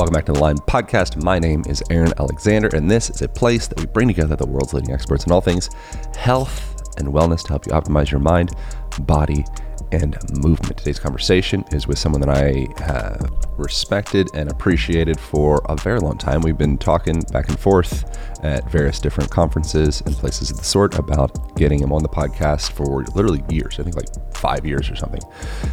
Welcome back to the Align Podcast. My name is Aaron Alexander, and this is a place that we bring together the world's leading experts in all things health and wellness to help you optimize your mind, body, and movement. Today's conversation is with someone that I have respected and appreciated for a very long time. We've been talking back and forth at various different conferences and places of the sort about getting him on the podcast for literally years. I think like five years or something.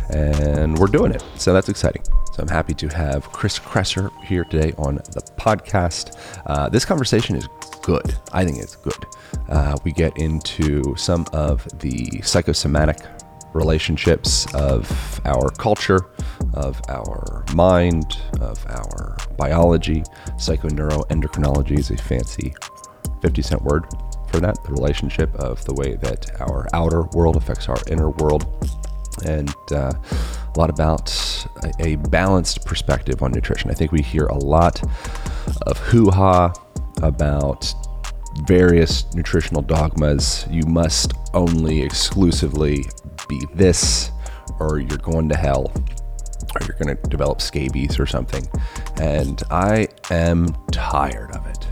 And we're doing it. So that's exciting. So I'm happy to have Chris Kresser here today on the podcast. Uh, this conversation is good. I think it's good. Uh, we get into some of the psychosomatic relationships of our culture, of our mind, of our biology. Psychoneuroendocrinology is a fancy 50 cent word for that. The relationship of the way that our outer world affects our inner world. And uh, a lot about a, a balanced perspective on nutrition. I think we hear a lot of hoo ha about various nutritional dogmas. You must only exclusively be this, or you're going to hell, or you're going to develop scabies or something. And I am tired of it.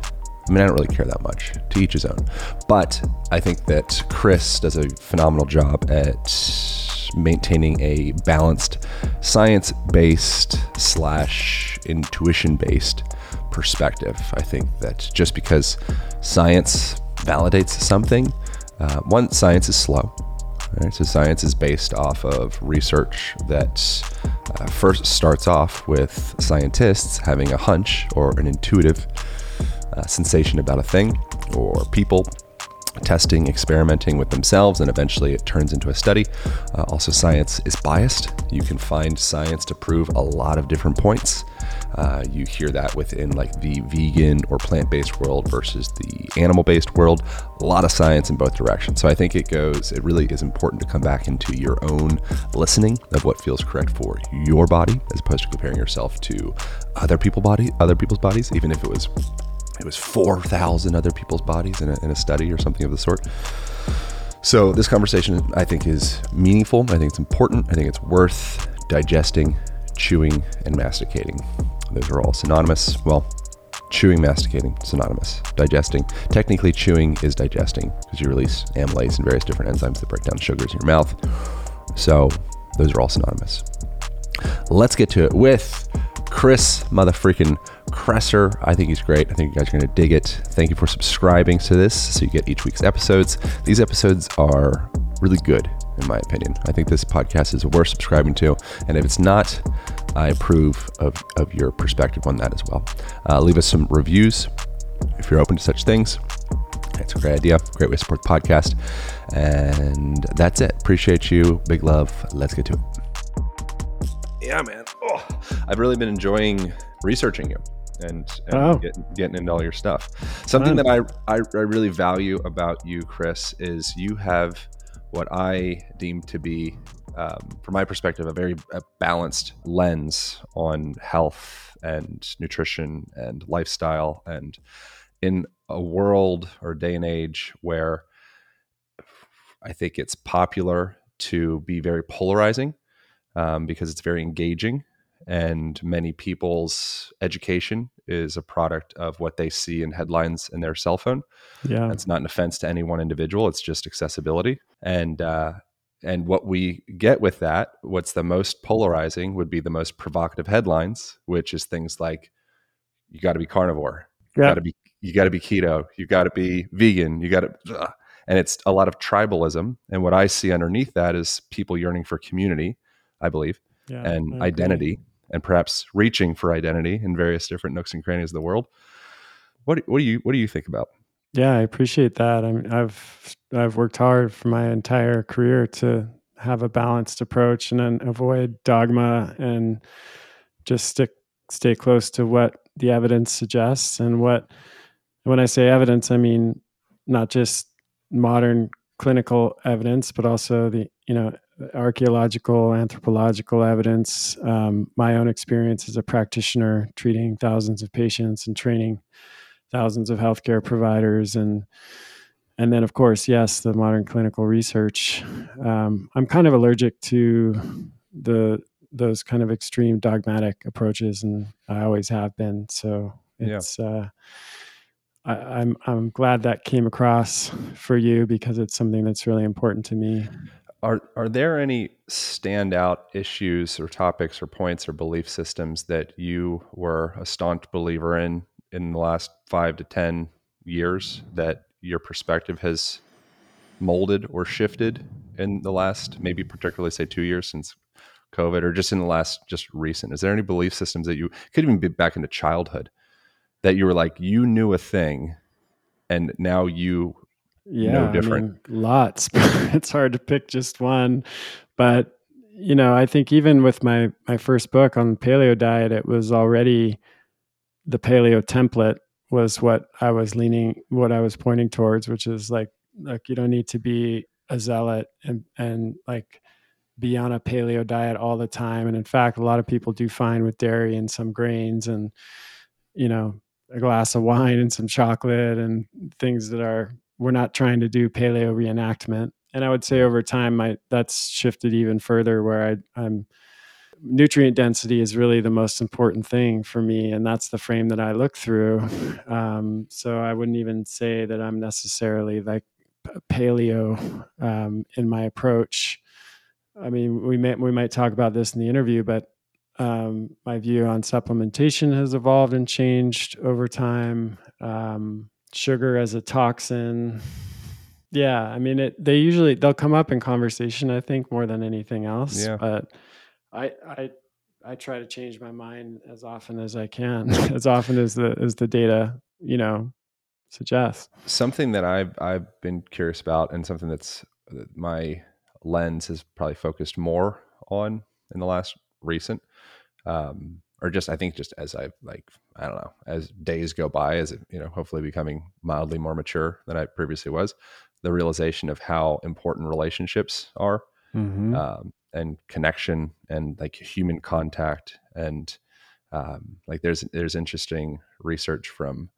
I mean, I don't really care that much. To each his own. But I think that Chris does a phenomenal job at maintaining a balanced, science based slash intuition based perspective. I think that just because science validates something, uh, one, science is slow. Right? So science is based off of research that uh, first starts off with scientists having a hunch or an intuitive uh, sensation about a thing or people testing, experimenting with themselves, and eventually it turns into a study. Uh, also, science is biased. You can find science to prove a lot of different points. Uh, you hear that within like the vegan or plant-based world versus the animal-based world. A lot of science in both directions. So I think it goes. It really is important to come back into your own listening of what feels correct for your body, as opposed to comparing yourself to other people body, other people's bodies, even if it was it was 4,000 other people's bodies in a, in a study or something of the sort. So, this conversation I think is meaningful. I think it's important. I think it's worth digesting, chewing, and masticating. Those are all synonymous. Well, chewing, masticating, synonymous. Digesting. Technically, chewing is digesting because you release amylase and various different enzymes that break down sugars in your mouth. So, those are all synonymous. Let's get to it with Chris motherfreaking Kresser. I think he's great. I think you guys are going to dig it. Thank you for subscribing to this so you get each week's episodes. These episodes are really good, in my opinion. I think this podcast is worth subscribing to. And if it's not, I approve of, of your perspective on that as well. Uh, leave us some reviews if you're open to such things. It's a great idea. Great way to support the podcast. And that's it. Appreciate you. Big love. Let's get to it. Yeah, man. Oh, I've really been enjoying researching you and, and oh. getting, getting into all your stuff. Something that I, I, I really value about you, Chris, is you have what I deem to be, um, from my perspective, a very a balanced lens on health and nutrition and lifestyle. And in a world or day and age where I think it's popular to be very polarizing um, because it's very engaging and many people's education is a product of what they see in headlines in their cell phone. Yeah, it's not an offense to any one individual; it's just accessibility. And uh, and what we get with that, what's the most polarizing, would be the most provocative headlines, which is things like, "You got to be carnivore, you got to be you got to be keto, you got to be vegan, you got to," and it's a lot of tribalism. And what I see underneath that is people yearning for community, I believe, yeah, and identity and perhaps reaching for identity in various different nooks and crannies of the world. What what do you what do you think about? Yeah, I appreciate that. I mean, I've I've worked hard for my entire career to have a balanced approach and then avoid dogma and just stick stay close to what the evidence suggests and what when I say evidence, I mean not just modern clinical evidence, but also the you know archaeological, anthropological evidence, um, my own experience as a practitioner treating thousands of patients and training thousands of healthcare providers, and and then of course, yes, the modern clinical research. Um, I'm kind of allergic to the those kind of extreme dogmatic approaches, and I always have been. So it's. Yeah. Uh, I, I'm I'm glad that came across for you because it's something that's really important to me. Are are there any standout issues or topics or points or belief systems that you were a staunch believer in in the last five to ten years that your perspective has molded or shifted in the last maybe particularly say two years since COVID or just in the last just recent? Is there any belief systems that you could even be back into childhood that you were like you knew a thing and now you yeah know different? I mean, lots. it's hard to pick just one, but you know, I think even with my my first book on paleo diet, it was already the paleo template was what I was leaning, what I was pointing towards, which is like, like you don't need to be a zealot and and like be on a paleo diet all the time. And in fact, a lot of people do fine with dairy and some grains and you know a glass of wine and some chocolate and things that are we're not trying to do paleo reenactment. And I would say over time, my that's shifted even further where I, I'm nutrient density is really the most important thing for me and that's the frame that i look through. Um, so i wouldn't even say that i'm necessarily like paleo um, in my approach. I mean we may we might talk about this in the interview but um, my view on supplementation has evolved and changed over time. Um, sugar as a toxin. Yeah i mean it they usually they'll come up in conversation i think more than anything else yeah. but I I I try to change my mind as often as I can, as often as the as the data you know suggests. Something that I've I've been curious about, and something that's my lens has probably focused more on in the last recent, um, or just I think just as I like I don't know as days go by, as it you know hopefully becoming mildly more mature than I previously was, the realization of how important relationships are. Mm-hmm. Um, and connection and like human contact and um, like there's there's interesting research from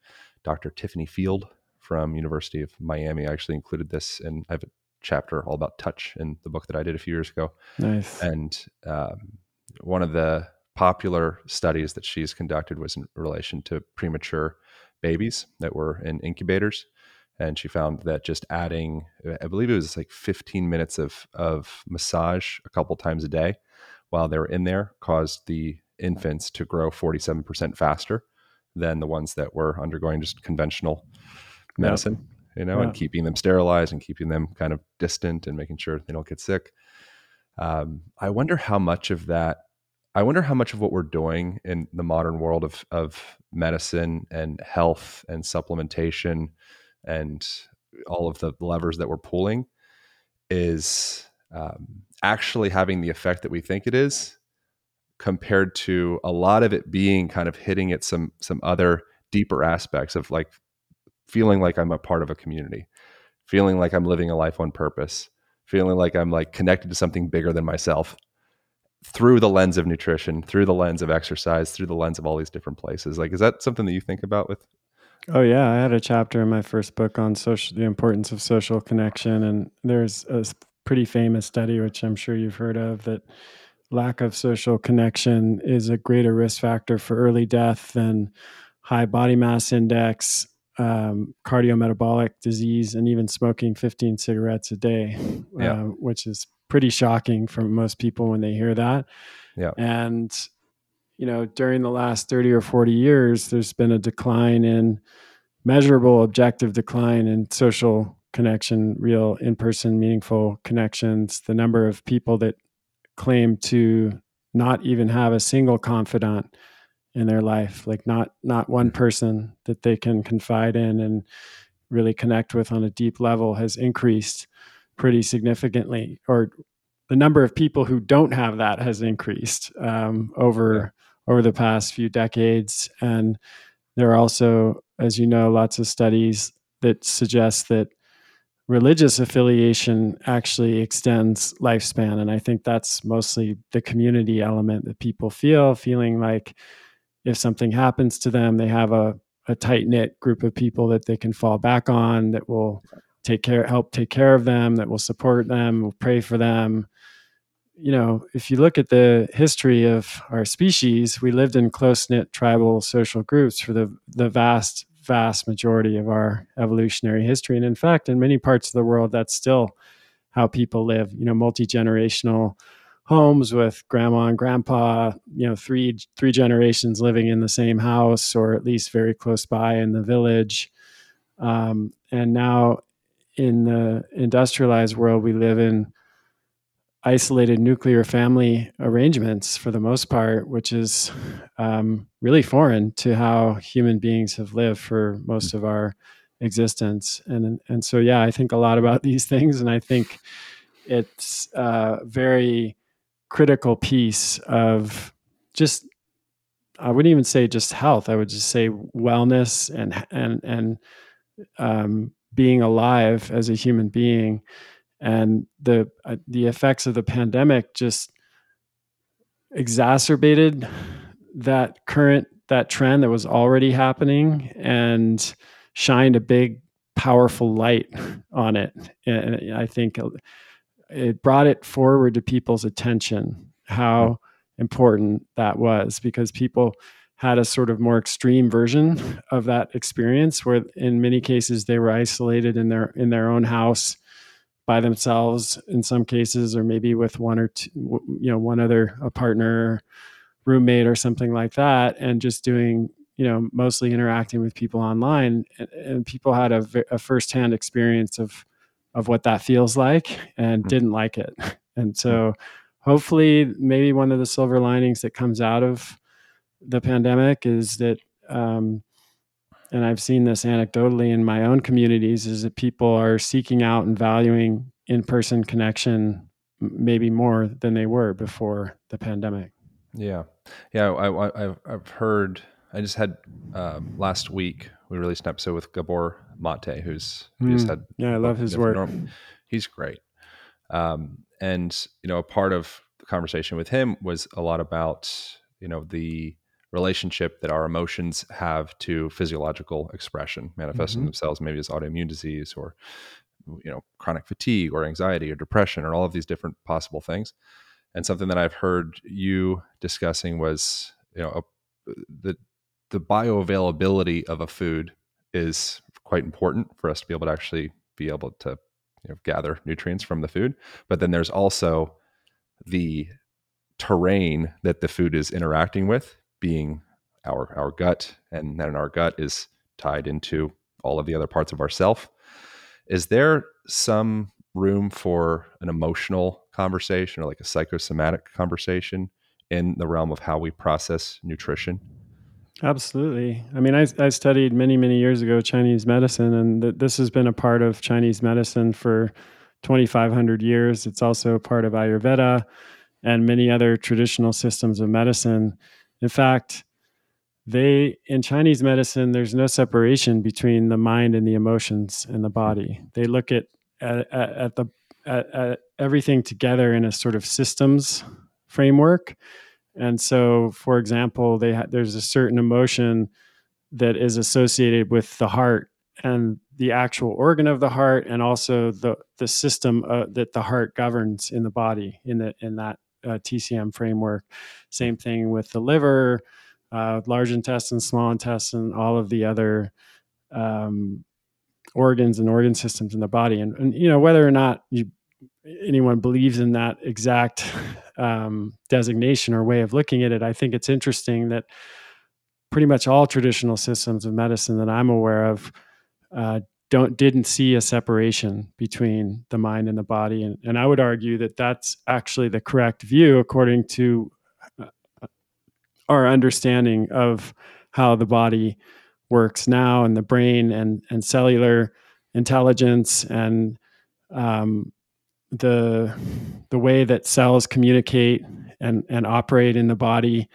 Dr. Tiffany Field from University of Miami. I actually included this and I have a chapter all about touch in the book that I did a few years ago. Nice. And um, one of the popular studies that she's conducted was in relation to premature babies that were in incubators and she found that just adding i believe it was like 15 minutes of of massage a couple times a day while they were in there caused the infants to grow 47% faster than the ones that were undergoing just conventional medicine you know and keeping them sterilized and keeping them kind of distant and making sure they don't get sick. Um, i wonder how much of that i wonder how much of what we're doing in the modern world of of medicine and health and supplementation and all of the levers that we're pulling is um, actually having the effect that we think it is compared to a lot of it being kind of hitting at some some other deeper aspects of like feeling like I'm a part of a community, feeling like I'm living a life on purpose, feeling like I'm like connected to something bigger than myself through the lens of nutrition, through the lens of exercise, through the lens of all these different places. Like is that something that you think about with Oh yeah, I had a chapter in my first book on social the importance of social connection and there's a pretty famous study which I'm sure you've heard of that lack of social connection is a greater risk factor for early death than high body mass index, um, cardiometabolic disease, and even smoking 15 cigarettes a day, yeah. uh, which is pretty shocking for most people when they hear that. Yeah. And you know, during the last 30 or 40 years, there's been a decline in measurable, objective decline in social connection, real in person, meaningful connections. The number of people that claim to not even have a single confidant in their life, like not not one person that they can confide in and really connect with on a deep level, has increased pretty significantly, or the number of people who don't have that has increased um, over over the past few decades. And there are also, as you know, lots of studies that suggest that religious affiliation actually extends lifespan. And I think that's mostly the community element that people feel, feeling like if something happens to them, they have a, a tight knit group of people that they can fall back on that will take care, help take care of them, that will support them, will pray for them, you know, if you look at the history of our species, we lived in close knit tribal social groups for the, the vast, vast majority of our evolutionary history. And in fact, in many parts of the world, that's still how people live, you know, multi generational homes with grandma and grandpa, you know, three three generations living in the same house or at least very close by in the village. Um, and now in the industrialized world we live in isolated nuclear family arrangements for the most part, which is um, really foreign to how human beings have lived for most of our existence. And and so yeah, I think a lot about these things, and I think it's a very critical piece of just I wouldn't even say just health. I would just say wellness and and and um, being alive as a human being and the uh, the effects of the pandemic just exacerbated that current that trend that was already happening and shined a big powerful light on it. And i think it brought it forward to people's attention how important that was because people had a sort of more extreme version of that experience where in many cases they were isolated in their in their own house by themselves in some cases, or maybe with one or two, you know, one other a partner, roommate, or something like that, and just doing, you know, mostly interacting with people online. And, and people had a, a firsthand experience of of what that feels like and mm-hmm. didn't like it. And so, hopefully, maybe one of the silver linings that comes out of the pandemic is that um, and I've seen this anecdotally in my own communities, is that people are seeking out and valuing in person connection maybe more than they were before the pandemic. Yeah. Yeah. I, have heard, I just had um, last week, we released an episode with Gabor Mate, who's, mm, had, yeah, I love his work. Norm. He's great. Um, and, you know, a part of the conversation with him was a lot about, you know, the, relationship that our emotions have to physiological expression, manifesting mm-hmm. themselves maybe as autoimmune disease or you know chronic fatigue or anxiety or depression or all of these different possible things. And something that I've heard you discussing was you know a, the the bioavailability of a food is quite important for us to be able to actually be able to you know, gather nutrients from the food. But then there's also the terrain that the food is interacting with being our our gut, and then our gut is tied into all of the other parts of ourself. Is there some room for an emotional conversation or like a psychosomatic conversation in the realm of how we process nutrition? Absolutely. I mean, I, I studied many, many years ago Chinese medicine, and th- this has been a part of Chinese medicine for 2,500 years. It's also part of Ayurveda and many other traditional systems of medicine. In fact, they in Chinese medicine, there's no separation between the mind and the emotions and the body. They look at at, at the at, at everything together in a sort of systems framework. And so, for example, they ha- there's a certain emotion that is associated with the heart and the actual organ of the heart, and also the the system uh, that the heart governs in the body in the in that uh, TCM framework. Same thing with the liver, uh, large intestine, small intestine, all of the other um, organs and organ systems in the body. And, and, you know whether or not you anyone believes in that exact um, designation or way of looking at it, I think it's interesting that pretty much all traditional systems of medicine that I'm aware of uh, don't didn't see a separation between the mind and the body. And, and i would argue that that's actually the correct view according to uh, our understanding of how the body works now and the brain and and cellular intelligence and um, the the way that cells communicate and and operate in the body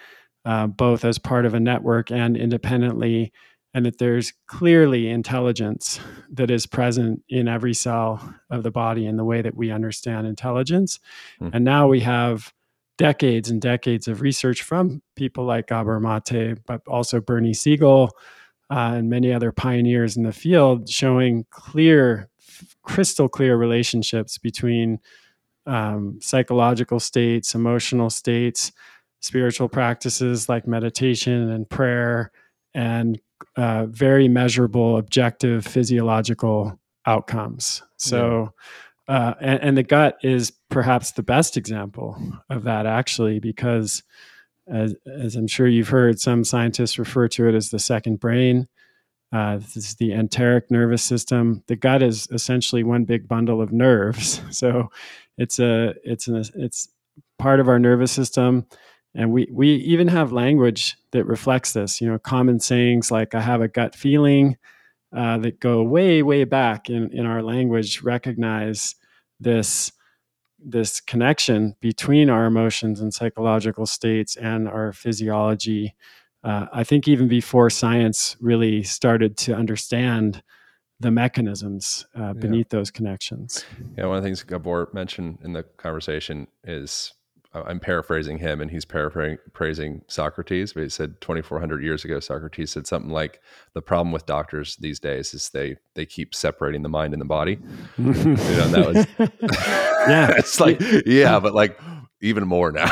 uh, both as part of a network and independently and that there's clearly intelligence that is present in every cell of the body in the way that we understand intelligence. Mm. And now we have decades and decades of research from people like Gabor Mate, but also Bernie Siegel uh, and many other pioneers in the field showing clear, crystal clear relationships between um, psychological states, emotional states, spiritual practices like meditation and prayer, and uh, very measurable, objective physiological outcomes. So, uh, and, and, the gut is perhaps the best example of that, actually, because as, as I'm sure you've heard, some scientists refer to it as the second brain. Uh, this is the enteric nervous system. The gut is essentially one big bundle of nerves. So it's a it's an it's part of our nervous system, and we we even have language that reflects this. You know, common sayings like "I have a gut feeling," uh, that go way way back in in our language recognize this this connection between our emotions and psychological states and our physiology. Uh, I think even before science really started to understand the mechanisms uh, beneath yeah. those connections. Yeah, one of the things Gabor mentioned in the conversation is I'm paraphrasing him and he's paraphrasing Socrates, but he said 2400 years ago Socrates said something like the problem with doctors these days is they they keep separating the mind and the body. you know, that was Yeah. it's like yeah, but like even more now.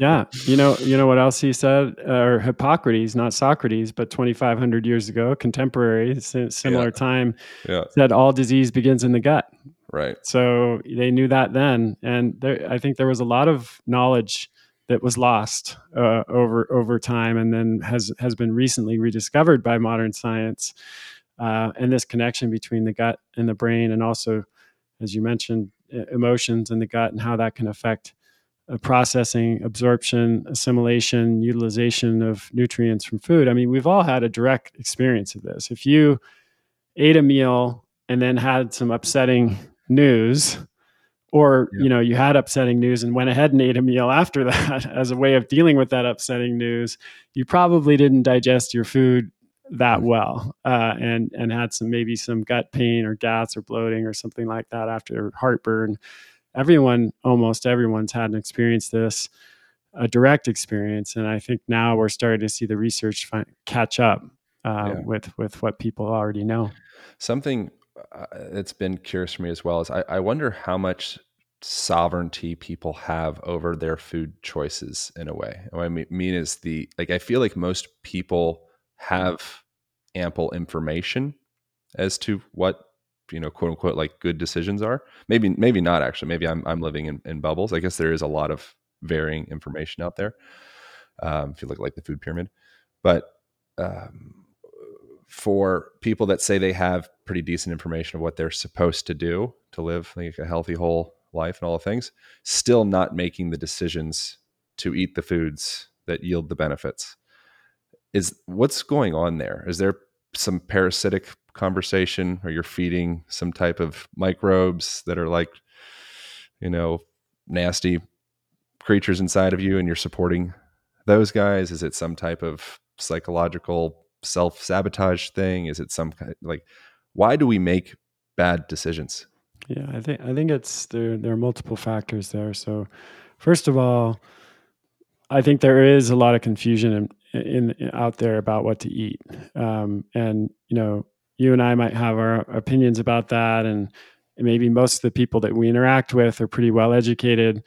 yeah. You know, you know what else he said uh, or Hippocrates, not Socrates, but 2500 years ago, contemporary similar yeah. time yeah. said all disease begins in the gut. Right. So they knew that then, and there, I think there was a lot of knowledge that was lost uh, over over time, and then has has been recently rediscovered by modern science. Uh, and this connection between the gut and the brain, and also, as you mentioned, emotions in the gut and how that can affect uh, processing, absorption, assimilation, utilization of nutrients from food. I mean, we've all had a direct experience of this. If you ate a meal and then had some upsetting news or yeah. you know you had upsetting news and went ahead and ate a meal after that as a way of dealing with that upsetting news you probably didn't digest your food that mm. well uh, and and had some maybe some gut pain or gas or bloating or something like that after heartburn everyone almost everyone's had an experience this a direct experience and i think now we're starting to see the research find, catch up uh, yeah. with with what people already know something it's been curious for me as well is I, I wonder how much sovereignty people have over their food choices in a way. What I mean is the like I feel like most people have ample information as to what you know quote unquote like good decisions are. Maybe maybe not actually. Maybe I'm I'm living in, in bubbles. I guess there is a lot of varying information out there. Um, if you look like the food pyramid, but um, for people that say they have pretty decent information of what they're supposed to do to live like a healthy whole life and all the things still not making the decisions to eat the foods that yield the benefits. Is what's going on there? Is there some parasitic conversation? Or you're feeding some type of microbes that are like you know nasty creatures inside of you and you're supporting those guys? Is it some type of psychological self sabotage thing? Is it some kind of, like why do we make bad decisions? Yeah, I think I think it's there. There are multiple factors there. So, first of all, I think there is a lot of confusion in, in, in out there about what to eat, um, and you know, you and I might have our opinions about that, and maybe most of the people that we interact with are pretty well educated.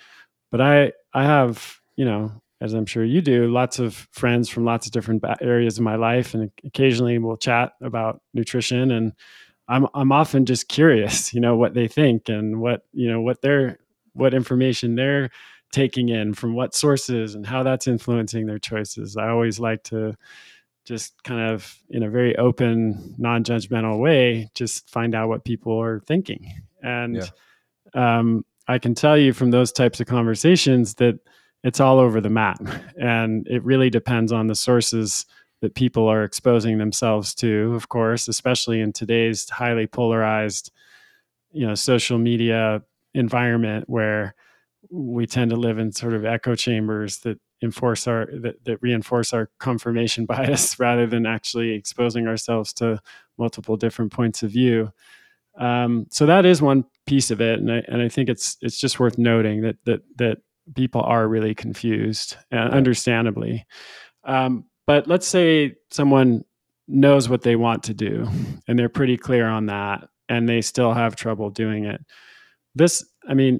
But I I have you know as I'm sure you do, lots of friends from lots of different areas of my life, and occasionally we'll chat about nutrition. And I'm I'm often just curious, you know, what they think and what you know what their what information they're taking in from what sources and how that's influencing their choices. I always like to just kind of in a very open, non-judgmental way, just find out what people are thinking. And yeah. um, I can tell you from those types of conversations that it's all over the map. And it really depends on the sources that people are exposing themselves to, of course, especially in today's highly polarized, you know, social media environment where we tend to live in sort of echo chambers that enforce our that, that reinforce our confirmation bias rather than actually exposing ourselves to multiple different points of view. Um, so that is one piece of it, and I and I think it's it's just worth noting that that that people are really confused, uh, understandably. Um, but let's say someone knows what they want to do and they're pretty clear on that and they still have trouble doing it. This, I mean,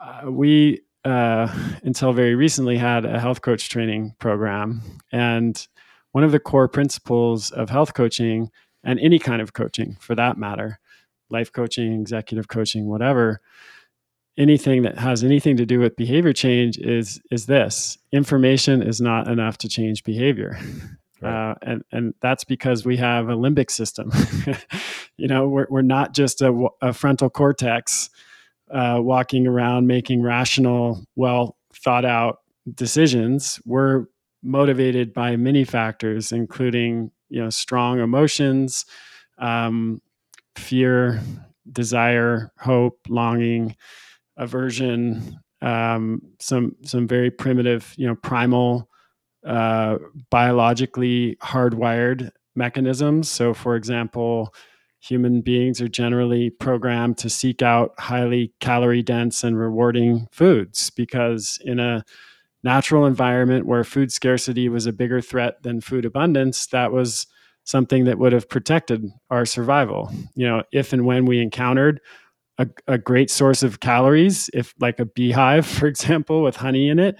uh, we uh, until very recently had a health coach training program, and one of the core principles of health coaching and any kind of coaching for that matter, life coaching, executive coaching, whatever, anything that has anything to do with behavior change is is this. Information is not enough to change behavior. Right. uh, and and that's because we have a limbic system. You know we're, we're not just a, a frontal cortex uh, walking around making rational well thought out decisions. We're motivated by many factors including you know strong emotions um, fear desire hope longing aversion, um, some some very primitive, you know, primal, uh, biologically hardwired mechanisms. So, for example, human beings are generally programmed to seek out highly calorie dense and rewarding foods because in a natural environment where food scarcity was a bigger threat than food abundance, that was something that would have protected our survival. You know, if and when we encountered a, a great source of calories if like a beehive for example with honey in it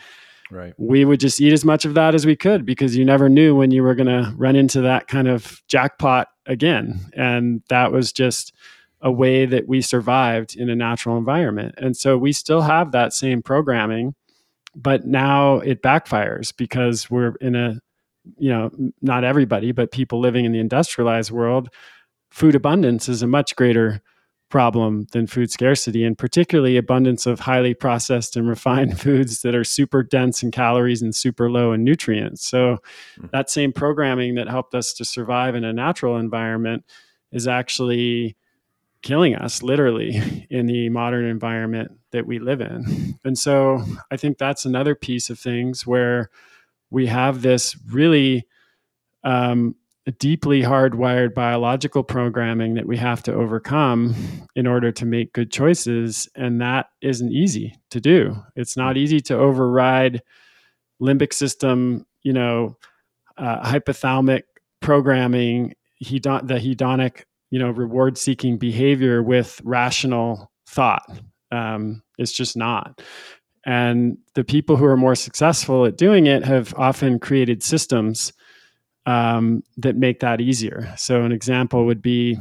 right. we would just eat as much of that as we could because you never knew when you were going to run into that kind of jackpot again. And that was just a way that we survived in a natural environment. And so we still have that same programming but now it backfires because we're in a you know not everybody but people living in the industrialized world food abundance is a much greater problem than food scarcity, and particularly abundance of highly processed and refined foods that are super dense in calories and super low in nutrients. So, mm-hmm. that same programming that helped us to survive in a natural environment is actually killing us literally in the modern environment that we live in. And so, I think that's another piece of things where we have this really um, deeply hardwired biological programming that we have to overcome in order to make good choices. And that isn't easy to do. It's not easy to override limbic system, you know, uh, hypothalamic programming, hedon- the hedonic, you know, reward seeking behavior with rational thought. Um, it's just not. And the people who are more successful at doing it have often created systems um, that make that easier. So, an example would be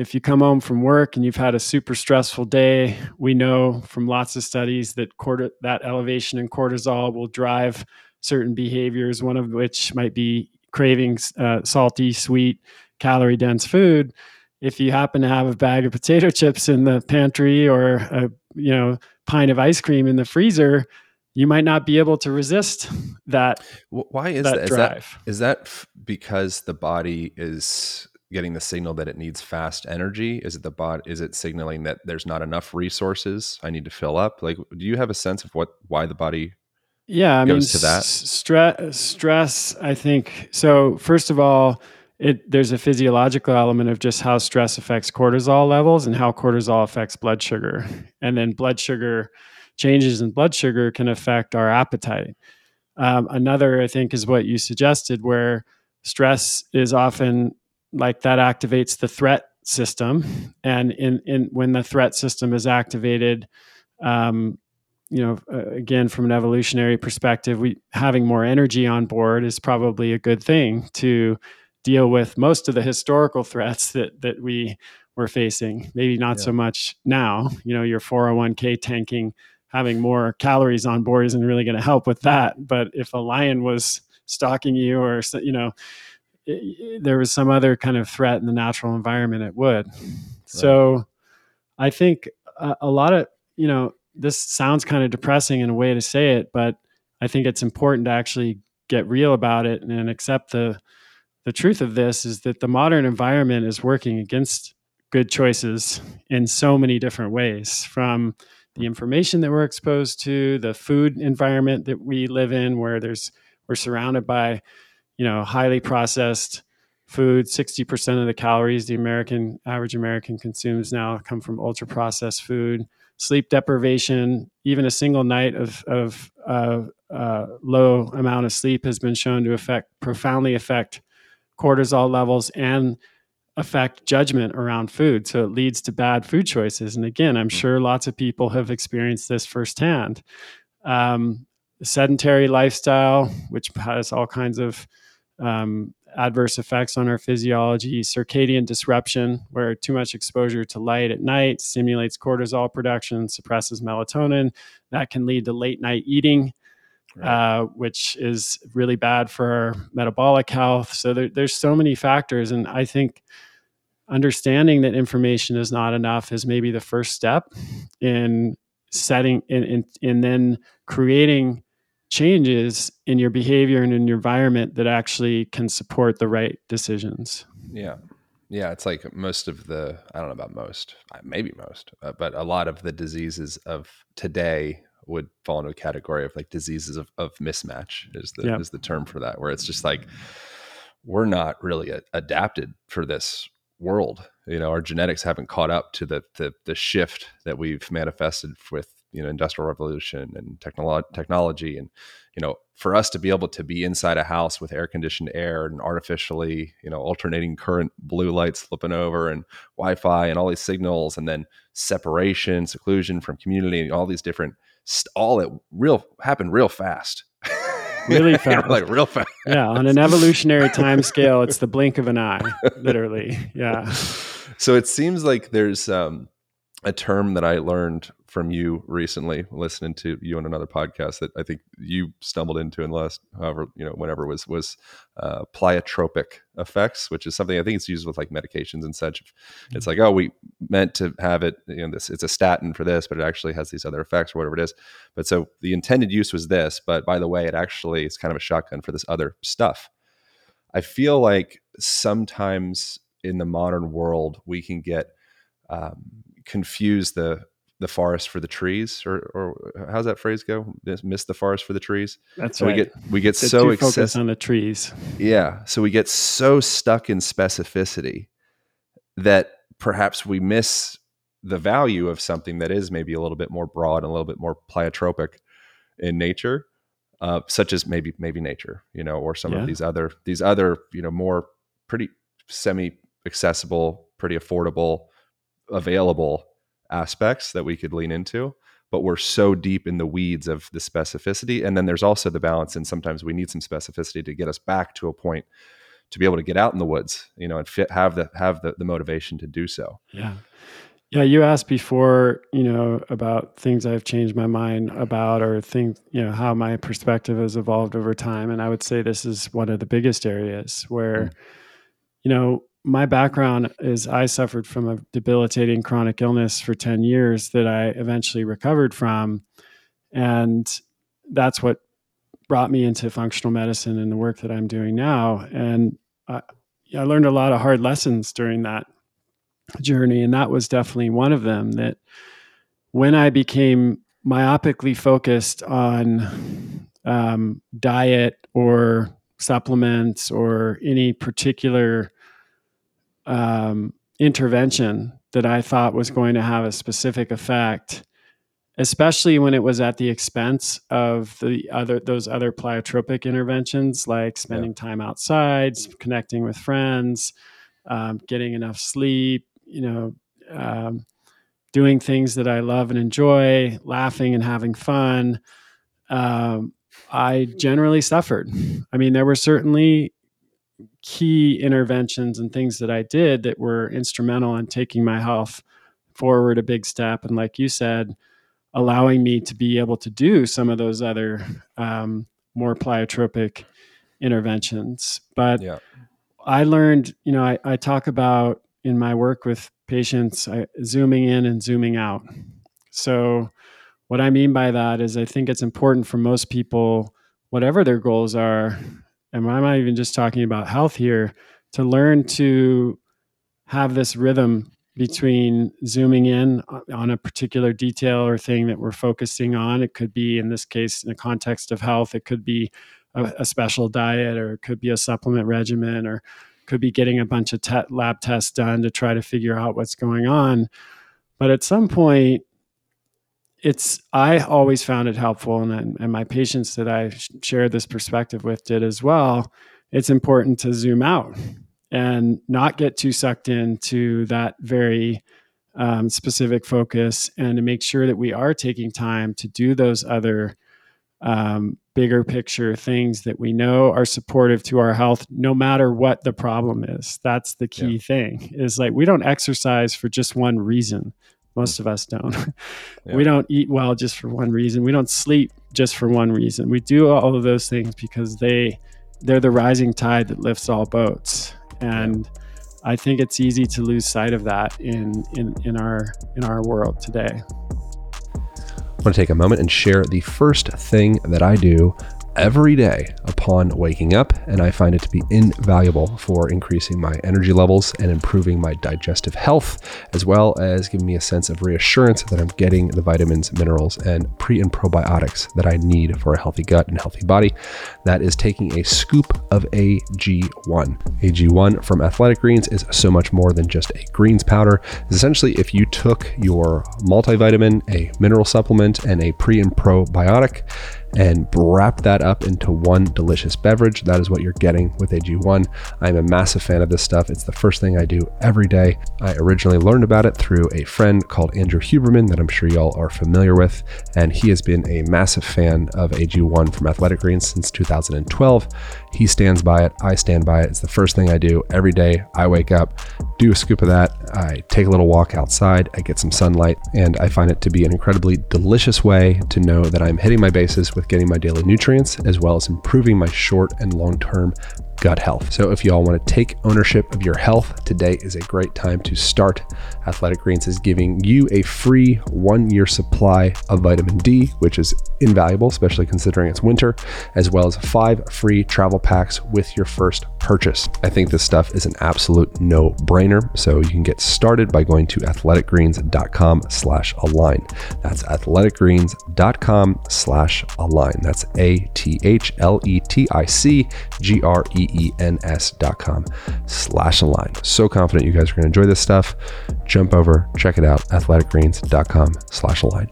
if you come home from work and you've had a super stressful day, we know from lots of studies that corti- that elevation in cortisol will drive certain behaviors. One of which might be craving uh, salty, sweet, calorie dense food. If you happen to have a bag of potato chips in the pantry or a you know pint of ice cream in the freezer, you might not be able to resist that. Why is that? that? Is that, is that because the body is getting the signal that it needs fast energy? Is it the body? Is it signaling that there's not enough resources? I need to fill up. Like, do you have a sense of what why the body? Yeah, I mean, to that stress. Stress. I think so. First of all, it there's a physiological element of just how stress affects cortisol levels and how cortisol affects blood sugar, and then blood sugar changes in blood sugar can affect our appetite. Um, another, I think, is what you suggested, where stress is often like that activates the threat system, and in in when the threat system is activated, um, you know, uh, again from an evolutionary perspective, we having more energy on board is probably a good thing to deal with most of the historical threats that that we were facing. Maybe not yeah. so much now. You know, your 401k tanking having more calories on board isn't really going to help with that. But if a lion was stalking you, or you know, it, there was some other kind of threat in the natural environment, it would. Right. So, I think a, a lot of you know this sounds kind of depressing in a way to say it, but I think it's important to actually get real about it and accept the the truth of this is that the modern environment is working against good choices in so many different ways from the information that we're exposed to, the food environment that we live in, where there's we're surrounded by, you know, highly processed food. Sixty percent of the calories the American average American consumes now come from ultra processed food. Sleep deprivation, even a single night of of uh, uh, low amount of sleep has been shown to affect profoundly affect cortisol levels and affect judgment around food. So it leads to bad food choices. And again, I'm sure lots of people have experienced this firsthand. Um, sedentary lifestyle, which has all kinds of um, adverse effects on our physiology, circadian disruption, where too much exposure to light at night stimulates cortisol production, suppresses melatonin. That can lead to late night eating, Right. uh, which is really bad for our metabolic health. So there, there's so many factors, and I think understanding that information is not enough is maybe the first step in setting in in, in then creating changes in your behavior and in your environment that actually can support the right decisions. Yeah. Yeah, it's like most of the I don't know about most, maybe most, uh, but a lot of the diseases of today would fall into a category of like diseases of, of mismatch is the Yep. is the term for that where it's just like we're not really a, adapted for this world. You know, our genetics haven't caught up to the the, the shift that we've manifested with you know industrial revolution and technolo- technology and you know for us to be able to be inside a house with air conditioned air and artificially you know alternating current blue lights flipping over and wi-fi and all these signals and then separation seclusion from community and all these different all it real happened real fast Really fast. like real fast Yeah, on an evolutionary time scale, it's the blink of an eye, literally. Yeah. so it seems like there's um, a term that I learned from you recently, listening to you on another podcast that I think you stumbled into in the last, however, you know, whenever was was uh, pleiotropic effects, which is something I think it's used with like medications and such. It's like, oh, we meant to have it, you know, this it's a statin for this, but it actually has these other effects or whatever it is. But so the intended use was this, but by the way, it actually is kind of a shotgun for this other stuff. I feel like sometimes in the modern world we can get um, confuse the the forest for the trees, or or how's that phrase go? Miss- the forest for the trees. That's So right. we get we get so focused on the trees. Yeah, so we get so stuck in specificity that perhaps we miss the value of something that is maybe a little bit more broad and a little bit more pleiotropic in nature, uh, such as maybe maybe nature, you know, or some Yeah. of these other these other you know more pretty semi accessible, pretty affordable, available aspects that we could lean into. But we're so deep in the weeds of the specificity, and then there's also the balance. And sometimes we need some specificity to get us back to a point to be able to get out in the woods, you know, and fit, have the have the, the motivation to do so. Yeah. Yeah, you asked before, you know, about things I've changed my mind about or things, you know, how my perspective has evolved over time. And I would say this is one of the biggest areas where, Mm. you know, my background is I suffered from a debilitating chronic illness for 10 years that I eventually recovered from. And that's what brought me into functional medicine and the work that I'm doing now. And I, I learned a lot of hard lessons during that journey. And that was definitely one of them that when I became myopically focused on um, diet or supplements or any particular um, intervention that I thought was going to have a specific effect, especially when it was at the expense of the other those other pleiotropic interventions like spending time outside, connecting with friends, um, getting enough sleep, you know, um, doing things that I love and enjoy, laughing and having fun. Um, I generally suffered. I mean, there were certainly key interventions and things that I did that were instrumental in taking my health forward a big step. And like you said, allowing me to be able to do some of those other um, more pleiotropic interventions. But Yeah. I learned, you know, I, I talk about in my work with patients, I, zooming in and zooming out. So, what I mean by that is, I think it's important for most people, whatever their goals are, and I'm not even just talking about health here, to learn to have this rhythm between zooming in on a particular detail or thing that we're focusing on. It could be, in this case, in the context of health, it could be a, a special diet, or it could be a supplement regimen, or could be getting a bunch of te- lab tests done to try to figure out what's going on. But at some point, it's I always found it helpful, and and my patients that I shared this perspective with did as well. It's important to zoom out and not get too sucked into that very um, specific focus and to make sure that we are taking time to do those other um, bigger picture things that we know are supportive to our health no matter what the problem is that's the key yeah. thing is like we don't exercise for just one reason most of us don't yeah. we don't eat well just for one reason we don't sleep just for one reason we do all of those things because they they're the rising tide that lifts all boats and yeah. I think it's easy to lose sight of that in, in, in our in our world today. I want to take a moment and share the first thing that I do every day upon waking up, and I find it to be invaluable for increasing my energy levels and improving my digestive health, as well as giving me a sense of reassurance that I'm getting the vitamins, minerals, and pre and probiotics that I need for a healthy gut and healthy body. That is taking a scoop of AG1. AG1 from Athletic Greens is so much more than just a greens powder. It's essentially, if you took your multivitamin, a mineral supplement, and a pre and probiotic, and wrap that up into one delicious beverage. That is what you're getting with AG1. I'm a massive fan of this stuff. It's the first thing I do every day. I originally learned about it through a friend called Andrew Huberman that I'm sure y'all are familiar with, and he has been a massive fan of AG1 from Athletic Greens since 2012. He stands by it. I stand by it. It's the first thing I do every day. I wake up, do a scoop of that. I take a little walk outside. I get some sunlight, and I find it to be an incredibly delicious way to know that I'm hitting my bases with getting my daily nutrients as well as improving my short and long term gut health. So, if you all want to take ownership of your health, today is a great time to start. Athletic Greens is giving you a free one year supply of vitamin D, which is invaluable, especially considering it's winter, as well as five free travel packs with your first purchase. I think this stuff is an absolute no brainer. So, you can get started by going to athleticgreens.com slash align. That's athleticgreens.com slash align. That's A T H L E T I C G R E E-N-S dot com slash align. So confident you guys are going to enjoy this stuff. Jump over, check it out, athleticgreens.com slash align.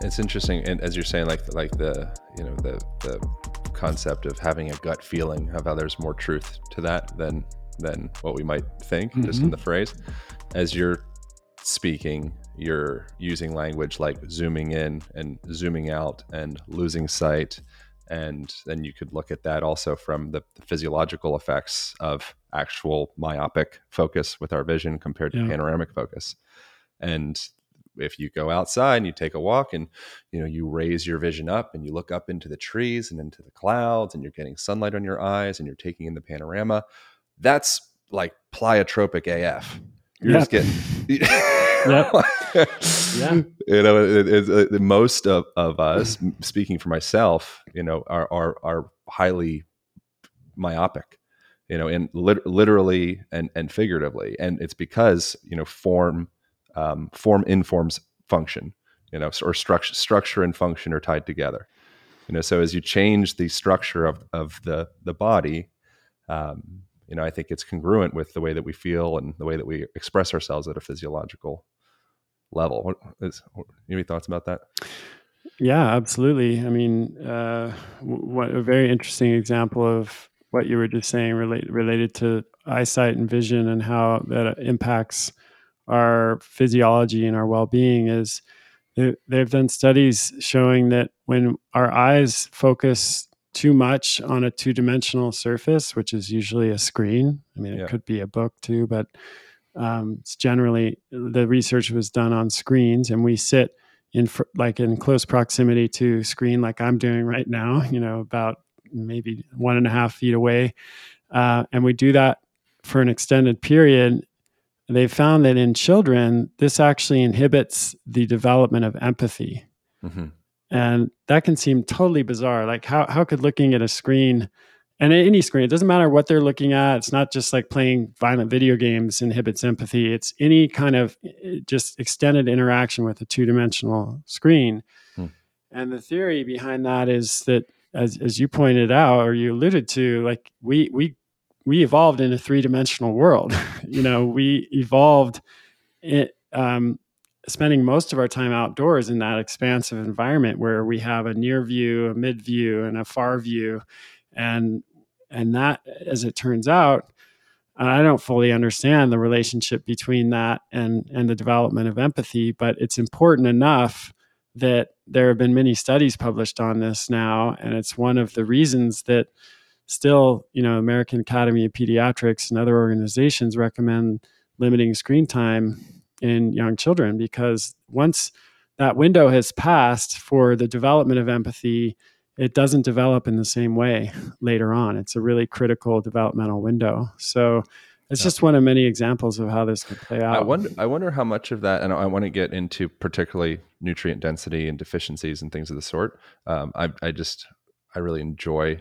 It's interesting, and as you're saying, like like the you know the the concept of having a gut feeling of how there's more truth to that than than what we might think, mm-hmm. just in mm-hmm. the phrase. As you're speaking, you're using language like zooming in and zooming out and losing sight and then you could look at that also from the, the physiological effects of actual myopic focus with our vision compared to yeah. panoramic focus. And if you go outside and you take a walk and you know you raise your vision up and you look up into the trees and into the clouds and you're getting sunlight on your eyes and you're taking in the panorama that's like pleiotropic af you're just getting yep. yeah. You know, it, it, it, most of, of us, speaking for myself, you know, are, are, are highly myopic, you know, and lit- literally and, and figuratively. And it's because, you know, form, um, form informs function, you know, or structure, structure and function are tied together. You know, so as you change the structure of, of the, the body, um, you know, I think it's congruent with the way that we feel and the way that we express ourselves at a physiological level. What is any thoughts about that? Yeah, absolutely. I mean, uh, what a very interesting example of what you were just saying relate, related to eyesight and vision and how that impacts our physiology and our well-being is they've done studies showing that when our eyes focus too much on a two-dimensional surface, which is usually a screen. I mean, it yeah. could be a book too, but um, it's generally the research was done on screens, and we sit in fr- like in close proximity to screen, like I'm doing right now. You know, about maybe one and a half feet away, uh, and we do that for an extended period. They found that in children, this actually inhibits the development of empathy. Mm-hmm. And that can seem totally bizarre. Like how how could looking at a screen and any screen, it doesn't matter what they're looking at. It's not just like playing violent video games inhibits empathy. It's any kind of eh, just extended interaction with a two-dimensional screen. Hmm. And the theory behind that is that as as you pointed out or you alluded to, like we we we evolved in a three-dimensional world. you know, we evolved it, um, spending most of our time outdoors in that expansive environment where we have a near view, a mid view, and a far view. And and that, as it turns out, I don't fully understand the relationship between that and and the development of empathy, but it's important enough that there have been many studies published on this now, and it's one of the reasons that still, you know, American Academy of Pediatrics and other organizations recommend limiting screen time in young children because once that window has passed for the development of empathy, it doesn't develop in the same way later on. It's a really critical developmental window. So it's yeah. just one of many examples of how this could play out. I wonder, I wonder how much of that, and I want to get into particularly nutrient density and deficiencies and things of the sort. Um, I, I just, I really enjoy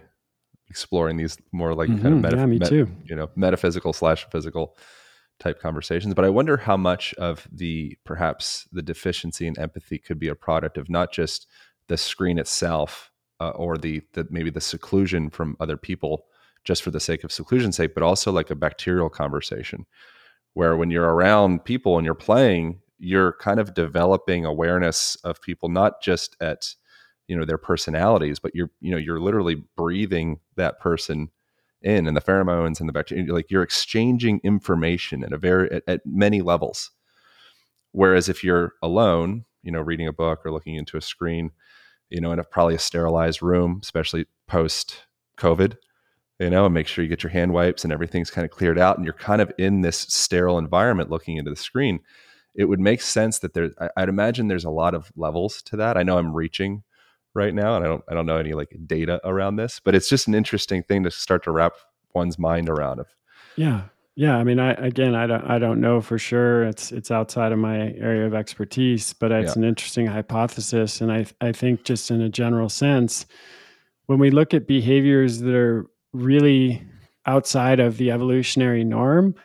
exploring these more like mm-hmm. kind of meta- yeah, me met, too. you know metaphysical slash physical type conversations. But I wonder how much of the perhaps the deficiency in empathy could be a product of not just the screen itself uh, or the, the maybe the seclusion from other people just for the sake of seclusion's sake, but also like a bacterial conversation where when you're around people and you're playing, you're kind of developing awareness of people, not just at you know their personalities, but you're you know you're literally breathing that person in and the pheromones and the bacteria like you're exchanging information at a very at, at, many levels. Whereas if you're alone you know reading a book or looking into a screen you know in a probably a sterilized room especially post covid you know and make sure you get your hand wipes and everything's kind of cleared out and you're kind of in this sterile environment looking into the screen it would make sense that there i'd imagine there's a lot of levels to that. I know i'm reaching right now, and I don't I don't know any like data around this, but it's just an interesting thing to start to wrap one's mind around. Of yeah, yeah. I mean, I again, I don't I don't know for sure. It's it's outside of my area of expertise, but it's yeah. an interesting hypothesis, and I I think just in a general sense, when we look at behaviors that are really outside of the evolutionary norm,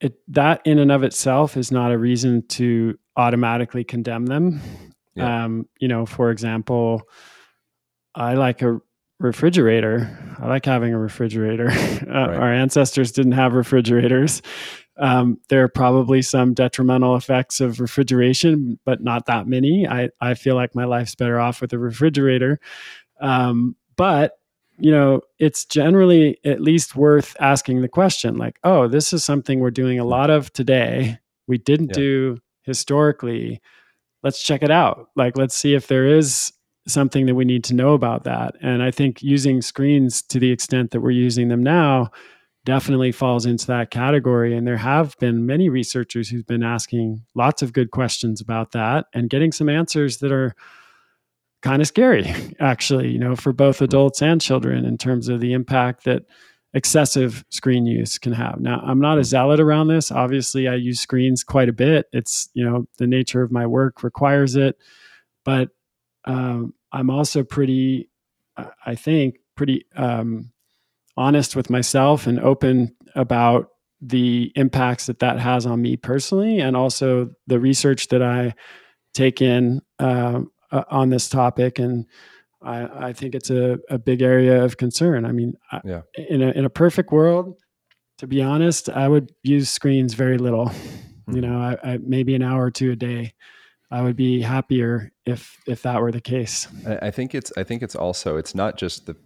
it that in and of itself is not a reason to automatically condemn them yeah. Um, you know, for example, I like a refrigerator. I like having a refrigerator. uh, right. Our ancestors didn't have refrigerators. Um, there are probably some detrimental effects of refrigeration, but not that many. I, I feel like my life's better off with a refrigerator. Um, but you know, it's generally at least worth asking the question like, oh, this is something we're doing a lot of today. We didn't yeah. do historically let's check it out. Like, let's see if there is something that we need to know about that. And I think using screens to the extent that we're using them now definitely falls into that category. And there have been many researchers who've been asking lots of good questions about that and getting some answers that are kind of scary, actually, you know, for both mm-hmm. adults and children in terms of the impact that excessive screen use can have. Now, I'm not a zealot around this. Obviously, I use screens quite a bit. It's, you know, the nature of my work requires it. But um, I'm also pretty, I think, pretty um, honest with myself and open about the impacts that that has on me personally and also the research that I take in uh, uh, on this topic. And I, I think it's a, a big area of concern. I mean, yeah. in a in a perfect world, to be honest, I would use screens very little. Mm-hmm. You know, I, I, maybe an hour or two a day. I would be happier if if that were the case. I, I think it's I think it's also it's not just the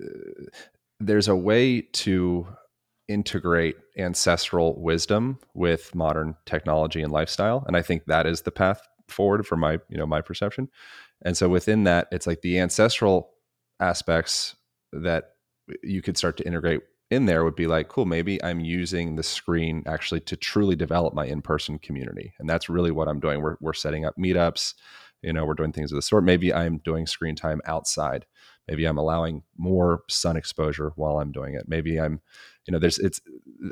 uh, there's a way to integrate ancestral wisdom with modern technology and lifestyle, and I think that is the path forward for my you know my perception and so within that, it's like the ancestral aspects that you could start to integrate in there would be like, cool, maybe I'm using the screen actually to truly develop my in-person community. And that's really what I'm doing. We're, we're setting up meetups, you know, we're doing things of the sort. Maybe I'm doing screen time outside. Maybe I'm allowing more sun exposure while I'm doing it. Maybe I'm, you know, there's, it's,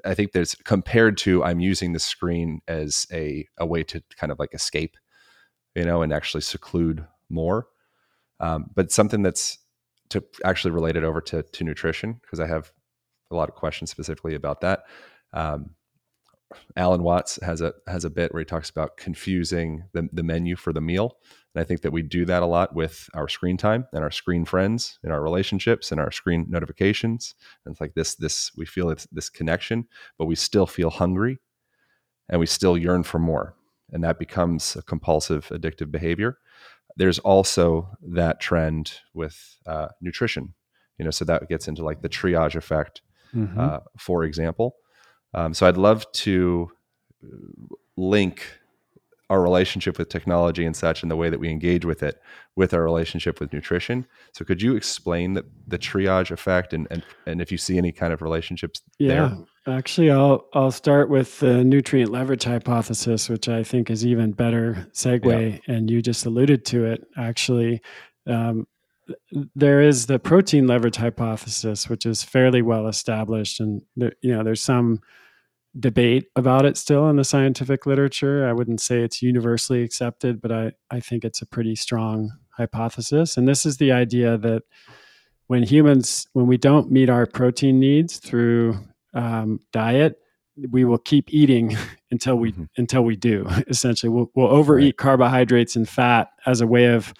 I think there's compared to I'm using the screen as a, a way to kind of like escape, you know, and actually seclude more. Um, but something that's to actually relate it over to, to nutrition, because I have a lot of questions specifically about that. Um, Alan Watts has a has a bit where he talks about confusing the, the menu for the meal. And I think that we do that a lot with our screen time and our screen friends in our relationships and our screen notifications. And it's like this, this we feel it's this connection, but we still feel hungry and we still yearn for more. And that becomes a compulsive addictive behavior there's also that trend with uh, nutrition. You know, so that gets into like the triage effect, Mhm. uh, for example. Um, so I'd love to link our relationship with technology and such and the way that we engage with it with our relationship with nutrition. So could you explain the, the triage effect and, and and if you see any kind of relationships yeah. there? Actually, I'll I'll start with the nutrient leverage hypothesis, which I think is even better segue. And you just alluded to it. Actually, um, there is the protein leverage hypothesis, which is fairly well established, and there, you know there's some debate about it still in the scientific literature. I wouldn't say it's universally accepted, but I, I think it's a pretty strong hypothesis. And this is the idea that when humans, when we don't meet our protein needs through um, diet, we will keep eating until we Mhm. until we do. Essentially, we'll, we'll overeat carbohydrates and fat as a way of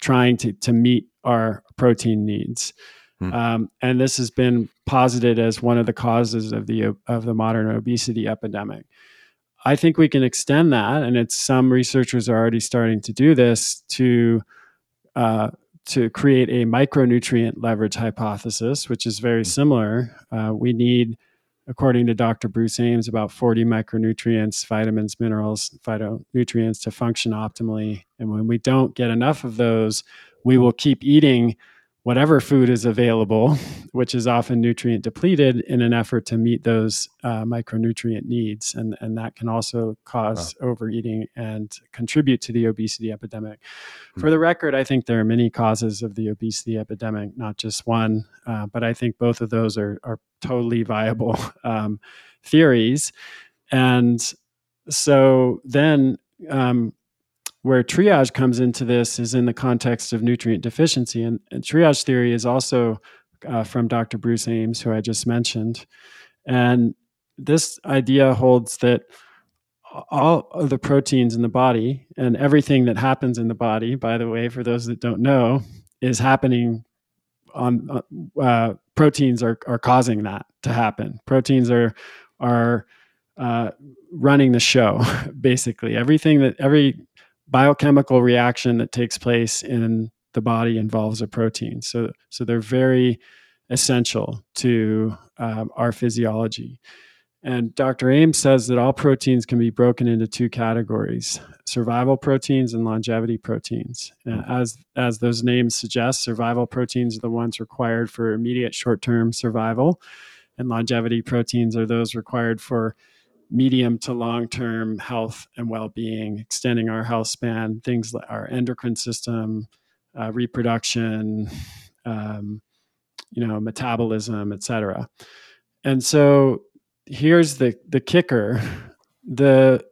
trying to to meet our protein needs. Hmm. Um, and this has been posited as one of the causes of the of the modern obesity epidemic. I think we can extend that, and it's some researchers are already starting to do this to uh, to create a micronutrient leverage hypothesis, which is very similar. Uh, we need, according to Dr. Bruce Ames, about 40 micronutrients, vitamins, minerals, phytonutrients to function optimally. And when we don't get enough of those, we will keep eating whatever food is available, which is often nutrient depleted, in an effort to meet those uh, micronutrient needs. And, and that can also cause overeating and contribute to the obesity epidemic. For the record, I think there are many causes of the obesity epidemic, not just one, uh, but I think both of those are, are totally viable um, theories. And so then, um, where triage comes into this is in the context of nutrient deficiency. And, and triage theory is also uh, from Dr. Bruce Ames, who I just mentioned. And this idea holds that all of the proteins in the body and everything that happens in the body, by the way, for those that don't know, is happening on uh, proteins are, are causing that to happen. Proteins are are uh, running the show, basically. Everything that every biochemical reaction that takes place in the body involves a protein. So so they're very essential to um, our physiology. And Dr. Ames says that all proteins can be broken into two categories survival proteins and longevity proteins. And as, as those names suggest, survival proteins are the ones required for immediate short term survival, and longevity proteins are those required for medium to long term health and well being, extending our health span, things like our endocrine system, uh, reproduction, um, you know, metabolism, et cetera. And so here's the the kicker the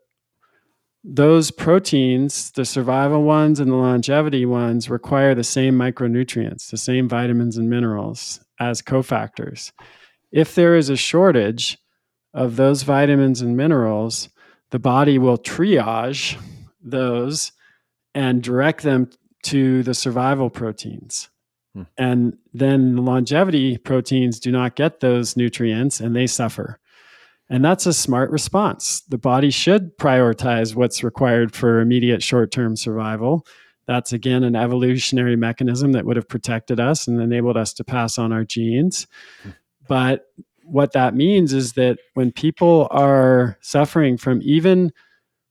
those proteins the survival ones and the longevity ones require the same micronutrients the same vitamins and minerals as cofactors if there is a shortage of those vitamins and minerals the body will triage those and direct them to the survival proteins Hmm. and then the longevity proteins do not get those nutrients and they suffer and that's a smart response. The body should prioritize what's required for immediate short term survival. That's again an evolutionary mechanism that would have protected us and enabled us to pass on our genes. But what that means is that when people are suffering from even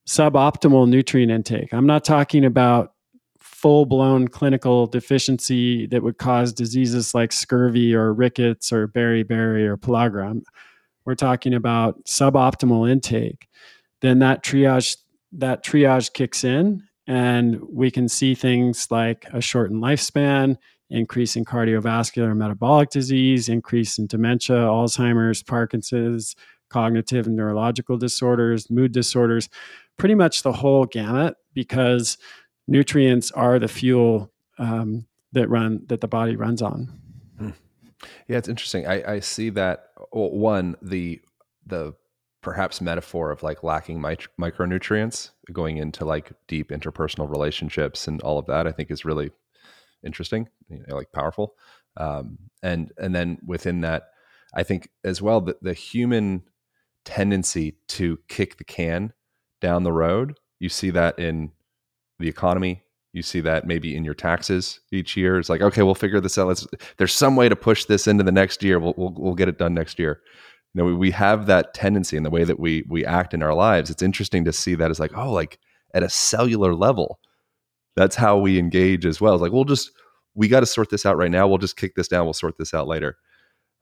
suboptimal nutrient intake, I'm not talking about full blown clinical deficiency that would cause diseases like scurvy or rickets or beriberi or pellagra we're talking about suboptimal intake, then that triage that triage kicks in and we can see things like a shortened lifespan, increase in cardiovascular and metabolic disease, increase in dementia, Alzheimer's, Parkinson's, cognitive and neurological disorders, mood disorders, pretty much the whole gamut because nutrients are the fuel um, that run that the body runs on. Yeah, it's interesting. I, I see that well, one the the perhaps metaphor of like lacking mic- micronutrients going into like deep interpersonal relationships and all of that. I think is really interesting, you know, like powerful. Um, and and then within that, I think as well the, the human tendency to kick the can down the road. You see that in the economy. You see that maybe in your taxes each year. It's like, okay, we'll figure this out. Let's, there's some way to push this into the next year. We'll, we'll, we'll get it done next year. You know, we, we have that tendency in the way that we we act in our lives. It's interesting to see that as like, oh, like at a cellular level, that's how we engage as well. It's like, we'll just we got to sort this out right now. We'll just kick this down. We'll sort this out later.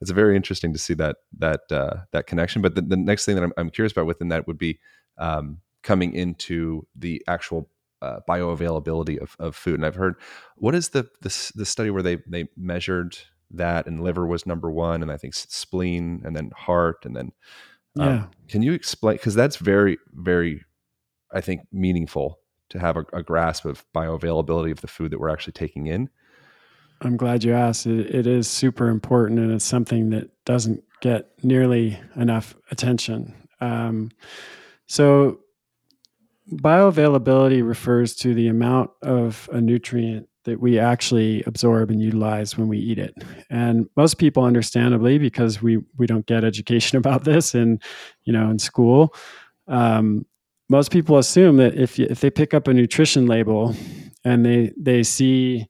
It's very interesting to see that that uh, that connection. But the, the next thing that I'm, I'm, curious about within that would be um, coming into the actual uh, bioavailability of, of food. And I've heard what is the, the the study where they they measured that and liver was number one, and I think spleen, and then heart, and then um, yeah. Can you explain? Because that's very very, I think meaningful to have a, a grasp of bioavailability of the food that we're actually taking in. I'm glad you asked. It, it is super important, and it's something that doesn't get nearly enough attention. Um, so, bioavailability refers to the amount of a nutrient that we actually absorb and utilize when we eat it. And most people, understandably, because we we don't get education about this in you know in school, um, most people assume that if if they pick up a nutrition label and they they see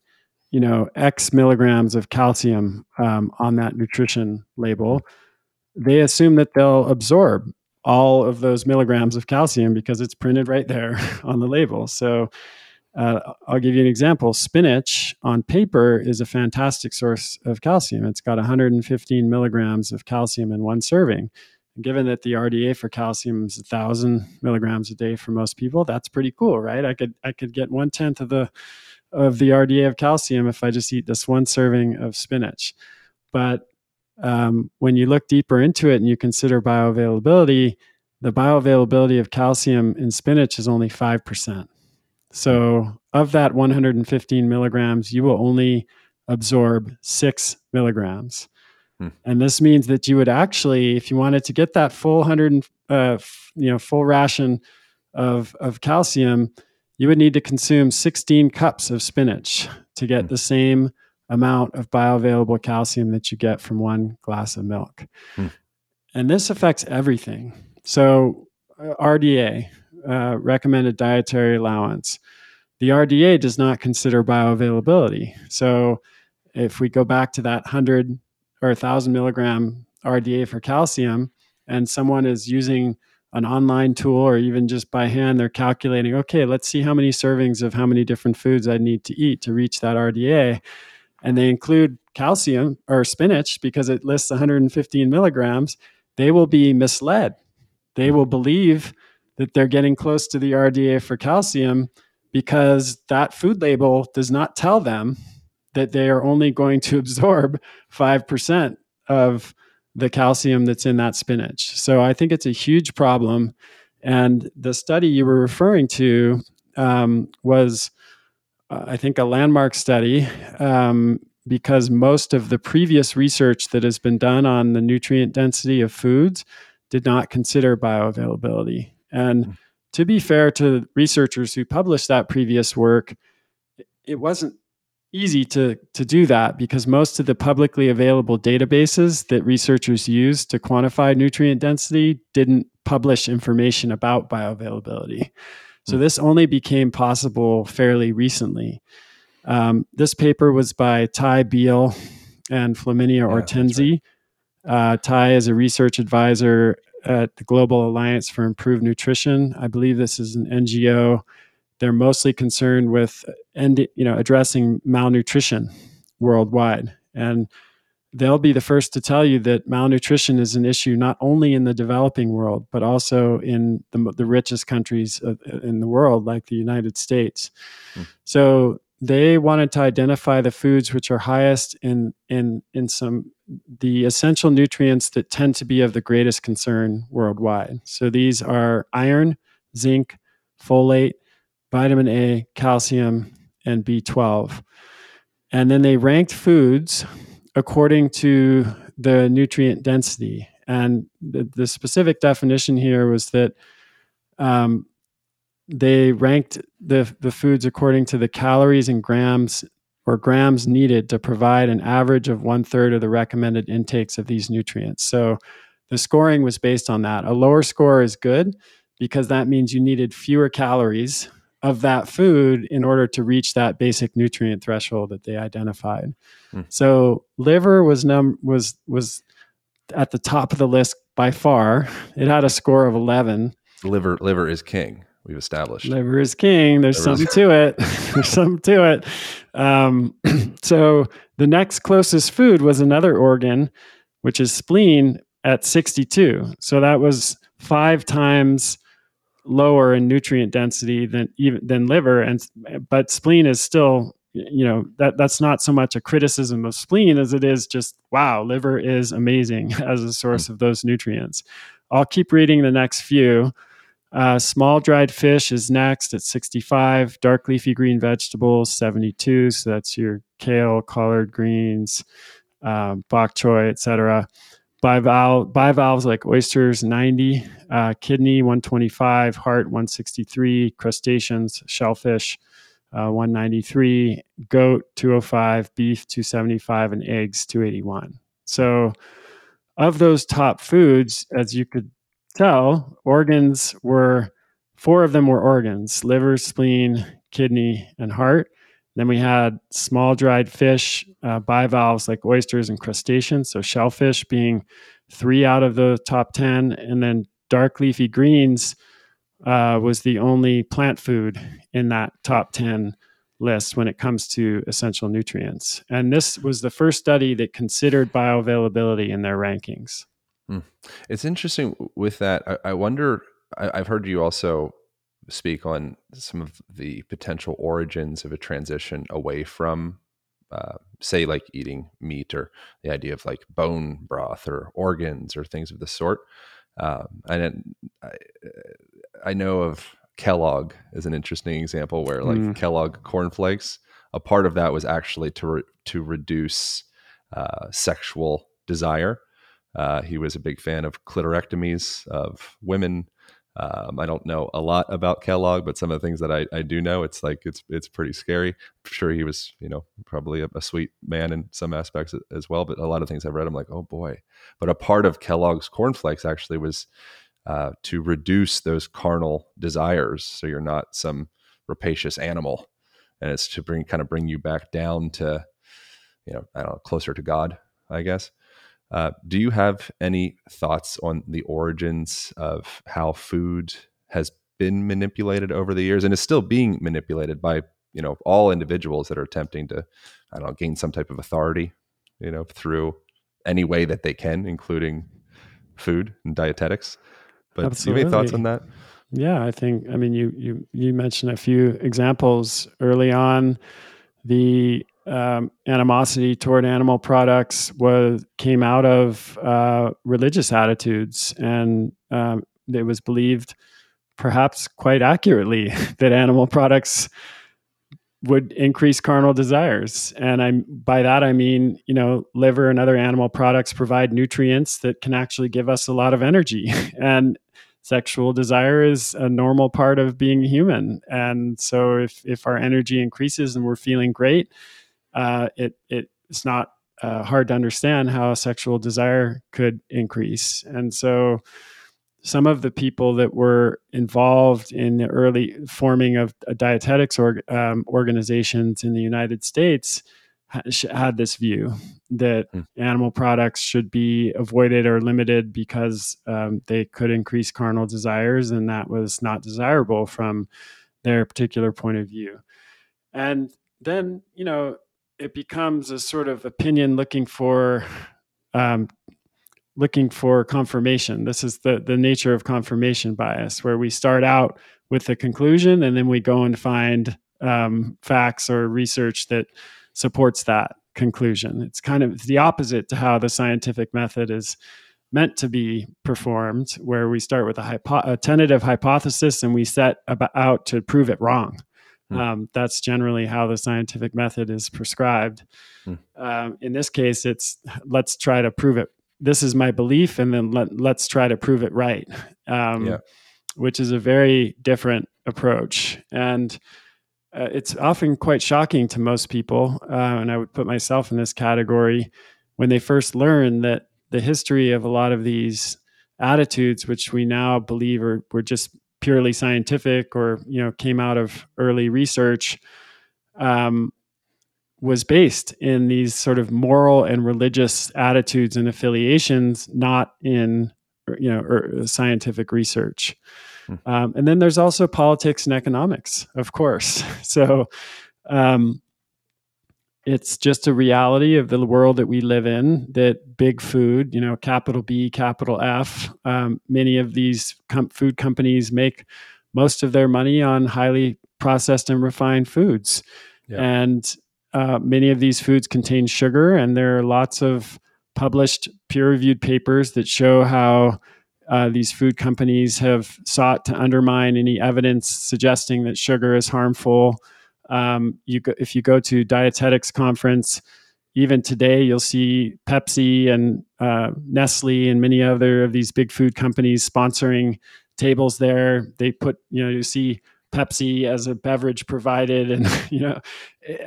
you know X milligrams of calcium um, on that nutrition label, they assume that they'll absorb all of those milligrams of calcium because it's printed right there on the label. So uh, I'll give you an example. Spinach on paper is a fantastic source of calcium. It's got 115 milligrams of calcium in one serving. Given that the RDA for calcium is a 1,000 milligrams a day for most people, that's pretty cool, right? I could I could get one tenth of the of the RDA of calcium if I just eat this one serving of spinach. But um, when you look deeper into it and you consider bioavailability, the bioavailability of calcium in spinach is only 5%. So, of that 115 milligrams, you will only absorb six milligrams. Hmm. And this means that you would actually, if you wanted to get that full 100, uh, you know, full ration of, of calcium, you would need to consume 16 cups of spinach to get mm. the same amount of bioavailable calcium that you get from one glass of milk. Mm. And this affects everything. So, uh, RDA, uh, recommended dietary allowance, the RDA does not consider bioavailability. So, if we go back to that 100 or a 1,000 milligram RDA for calcium, and someone is using an online tool or even just by hand, they're calculating, okay, let's see how many servings of how many different foods I need to eat to reach that RDA. And they include calcium or spinach because it lists 115 milligrams. They will be misled. They will believe that they're getting close to the RDA for calcium because that food label does not tell them that they are only going to absorb 5% of the calcium that's in that spinach. So I think it's a huge problem. And the study you were referring to um, was, uh, I think, a landmark study um, because most of the previous research that has been done on the nutrient density of foods did not consider bioavailability. And mm. to be fair to researchers who published that previous work, it wasn't easy to to do that because most of the publicly available databases that researchers use to quantify nutrient density didn't publish information about bioavailability. So hmm. this only became possible fairly recently. Um, this paper was by Ty Beal and Flaminia Ortenzi. Right. Uh, Ty is a research advisor at the Global Alliance for Improved Nutrition. I believe this is an NGO they're mostly concerned with end, you know addressing malnutrition worldwide. And they'll be the first to tell you that malnutrition is an issue not only in the developing world but also in the, the richest countries in the world like the united states. Hmm. so they wanted to identify the foods which are highest in in in some the essential nutrients that tend to be of the greatest concern worldwide. So these are iron zinc folate vitamin A, calcium, and B12. And then they ranked foods according to the nutrient density. And the, the specific definition here was that um, they ranked the, the foods according to the calories and grams or grams needed to provide an average of one third of the recommended intakes of these nutrients. So the scoring was based on that. A lower score is good because that means you needed fewer calories of that food in order to reach that basic nutrient threshold that they identified. Mm. So liver was num was was at the top of the list by far. It had a score of 11. Liver liver is king. We've established liver is king. There's liver something is- to it. There's something to it. Um, so the next closest food was another organ, which is spleen at 62. So that was five times lower in nutrient density than even than liver. And but spleen is still you know that that's not so much a criticism of spleen as it is just wow liver is amazing as a source of those nutrients. I'll keep reading the next few. Uh, small dried fish is next at 65 dark leafy green vegetables 72 so that's your kale collard greens um, bok choy etc bivalve, bivalves like oysters 90 uh, kidney 125 heart 163 crustaceans shellfish uh, 193 goat 205 beef 275 and eggs 281 so of those top foods as you could tell organs were four of them were organs liver spleen kidney and heart then we had small dried fish, uh, bivalves like oysters and crustaceans. So shellfish being three out of the top 10. And then dark leafy greens uh, was the only plant food in that top 10 list when it comes to essential nutrients. And this was the first study that considered bioavailability in their rankings. Hmm. It's interesting with that. I, I wonder, I, I've heard you also speak on some of the potential origins of a transition away from uh, say like eating meat or the idea of like bone broth or organs or things of the sort um, and I, I know of kellogg as an interesting example where like mm. kellogg cornflakes a part of that was actually to re- to reduce uh, sexual desire uh, he was a big fan of clitorectomies of women um, I don't know a lot about Kellogg, but some of the things that I, I do know, it's like it's it's pretty scary. I'm sure he was, you know, probably a, a, sweet man in some aspects as well. But a lot of things I've read, I'm like, oh boy. But a part of Kellogg's cornflakes actually was uh, to reduce those carnal desires, so you're not some rapacious animal, and it's to bring kind of bring you back down to, you know, I don't know, closer to God, I guess. Uh, do you have any thoughts on the origins of how food has been manipulated over the years and is still being manipulated by you know all individuals that are attempting to I don't know gain some type of authority you know through any way that they can, including food and dietetics? But Absolutely. do you have any thoughts on that? Yeah, I think I mean you you you mentioned a few examples early on. The um, animosity toward animal products was came out of uh, religious attitudes, and um, it was believed, perhaps quite accurately, that animal products would increase carnal desires. And I by that I mean, you know, liver and other animal products provide nutrients that can actually give us a lot of energy. and sexual desire is a normal part of being human. And so if if our energy increases and we're feeling great, uh, it it it's not uh, hard to understand how sexual desire could increase. And so, some of the people that were involved in the early forming of dietetics or, um, organizations in the United States had this view that mm. animal products should be avoided or limited because um, they could increase carnal desires, and that was not desirable from their particular point of view. And then, you know, it becomes a sort of opinion looking for um, looking for confirmation. This is the the nature of confirmation bias, where we start out with a conclusion and then we go and find um, facts or research that supports that conclusion. It's kind of the opposite to how the scientific method is meant to be performed, where we start with a, hypo- a tentative hypothesis and we set about, out to prove it wrong. Mm. Um, that's generally how the scientific method is prescribed. Mm. Um, in this case, it's let's try to prove it. This is my belief, and then let, let's try to prove it right, um, yeah. which is a very different approach. And uh, it's often quite shocking to most people, uh, and I would put myself in this category when they first learn that the history of a lot of these attitudes, which we now believe are were just purely scientific or you know came out of early research um, was based in these sort of moral and religious attitudes and affiliations, not in you know er, scientific research. Hmm. Um, and then there's also politics and economics, of course. So um, it's just a reality of the world that we live in that big food, you know, capital B, capital F, um, many of these com- food companies make most of their money on highly processed and refined foods. Yeah. And uh, many of these foods contain sugar, and there are lots of published peer reviewed papers that show how uh, these food companies have sought to undermine any evidence suggesting that sugar is harmful um, you go, if you go to dietetics conference, even today you'll see Pepsi and uh, Nestle and many other of these big food companies sponsoring tables there. They put you know you see Pepsi as a beverage provided, and you know,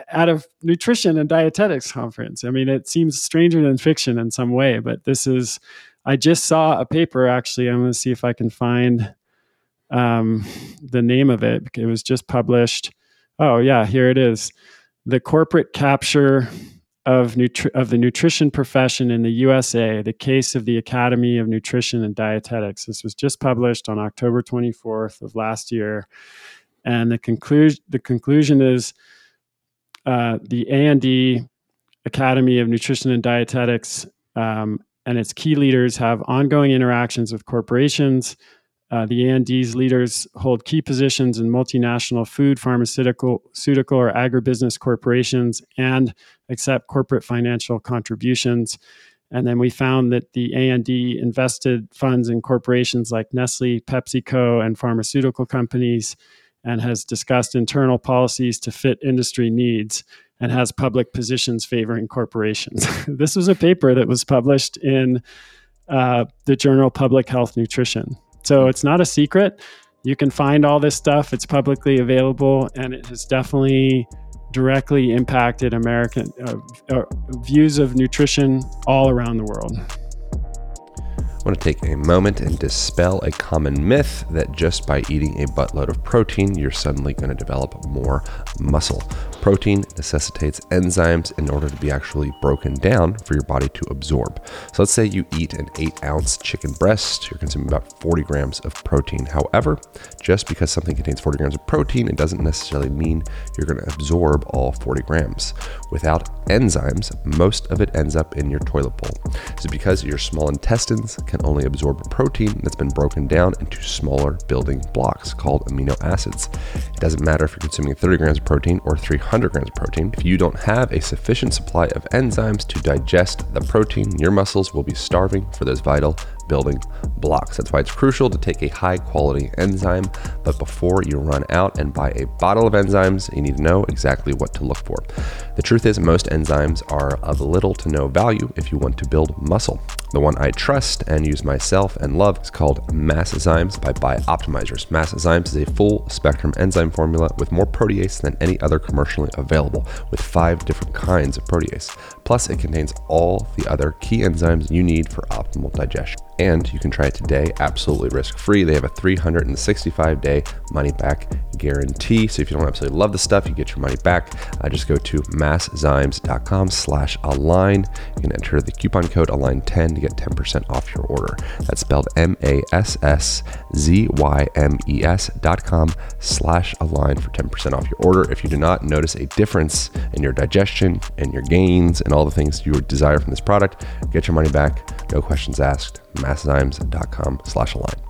out of nutrition and dietetics conference. I mean, it seems stranger than fiction in some way, but this is. I just saw a paper actually. I'm going to see if I can find um, the name of it. It was just published Oh yeah, here it is. The corporate capture of, nutri- of the nutrition profession in the USA, the case of the Academy of Nutrition and Dietetics. This was just published on October 24th of last year. And the, conclusion the conclusion is uh, the A&D Academy of Nutrition and Dietetics um, and its key leaders have ongoing interactions with corporations, uh, the A&D's leaders hold key positions in multinational food, pharmaceutical, pharmaceutical, or agribusiness corporations and accept corporate financial contributions. And then we found that the A&D invested funds in corporations like Nestle, PepsiCo, and pharmaceutical companies, and has discussed internal policies to fit industry needs and has public positions favoring corporations. this was a paper that was published in uh, the journal Public Health Nutrition. So it's not a secret. You can find all this stuff, it's publicly available, and it has definitely directly impacted American uh, uh, views of nutrition all around the world. I want to take a moment and dispel a common myth that just by eating a buttload of protein, you're suddenly going to develop more muscle. Protein necessitates enzymes in order to be actually broken down for your body to absorb. So let's say you eat an eight ounce chicken breast, you're consuming about 40 grams of protein. However, just because something contains 40 grams of protein, it doesn't necessarily mean you're going to absorb all 40 grams. Without enzymes, most of it ends up in your toilet bowl. Is because your small intestines can only absorb protein that's been broken down into smaller building blocks called amino acids. It doesn't matter if you're consuming 30 grams of protein or 300 100 grams of protein. If you don't have a sufficient supply of enzymes to digest the protein, your muscles will be starving for those vital building blocks. That's why it's crucial to take a high quality enzyme. But before you run out and buy a bottle of enzymes, you need to know exactly what to look for. The truth is, most enzymes are of little to no value if you want to build muscle. The one I trust and use myself and love is called Masszymes by Bioptimizers. Masszymes is a full spectrum enzyme formula with more protease than any other commercially available, with five different kinds of protease. Plus, it contains all the other key enzymes you need for optimal digestion and you can try it today absolutely risk free. They have a 365 day money back guarantee. So if you don't absolutely love the stuff, you get your money back. Uh, just go to masszymes.com slash align. You can enter the coupon code align10 to get 10% off your order. That's spelled M-A-S-S-Z-Y-M-E-S dot com slash align for 10% off your order. If you do not notice a difference in your digestion and your gains and all the things you desire from this product, get your money back. No questions asked masszymes.com slash align.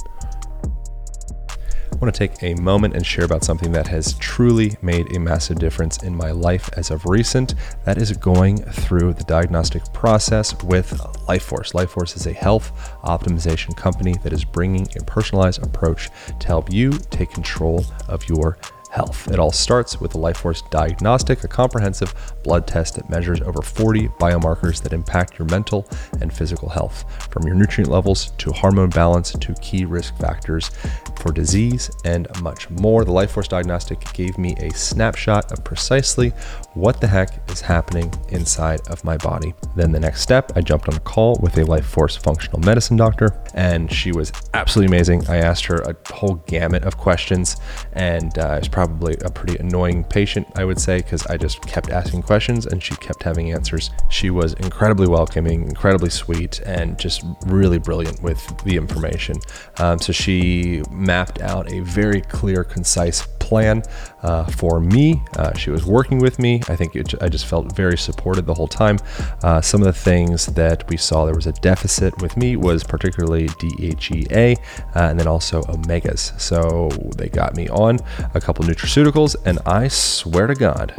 I want to take a moment and share about something that has truly made a massive difference in my life as of recent. That is going through the diagnostic process with LifeForce. LifeForce is a health optimization company that is bringing a personalized approach to help you take control of your health. It all starts with the LifeForce Diagnostic, a comprehensive blood test that measures over 40 biomarkers that impact your mental and physical health, from your nutrient levels to hormone balance to key risk factors for disease, and much more. The Life Force Diagnostic gave me a snapshot of precisely what the heck is happening inside of my body. Then the next step, I jumped on a call with a Life Force functional medicine doctor, and she was absolutely amazing. I asked her a whole gamut of questions, and uh, I was probably a pretty annoying patient, I would say, because I just kept asking questions and she kept having answers. She was incredibly welcoming, incredibly sweet, and just really brilliant with the information. Um, so she mapped out a very clear, concise plan uh, for me. Uh, she was working with me. I think it, I just felt very supported the whole time. Uh, some of the things that we saw there was a deficit with me was particularly DHEA uh, and then also omegas. So they got me on a couple nutraceuticals, and I swear to God,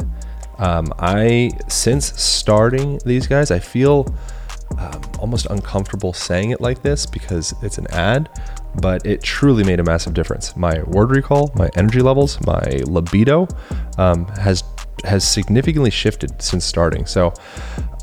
um, I since starting these guys, I feel um, almost uncomfortable saying it like this because it's an ad, but it truly made a massive difference. My word recall, my energy levels, my libido um, has has significantly shifted since starting. So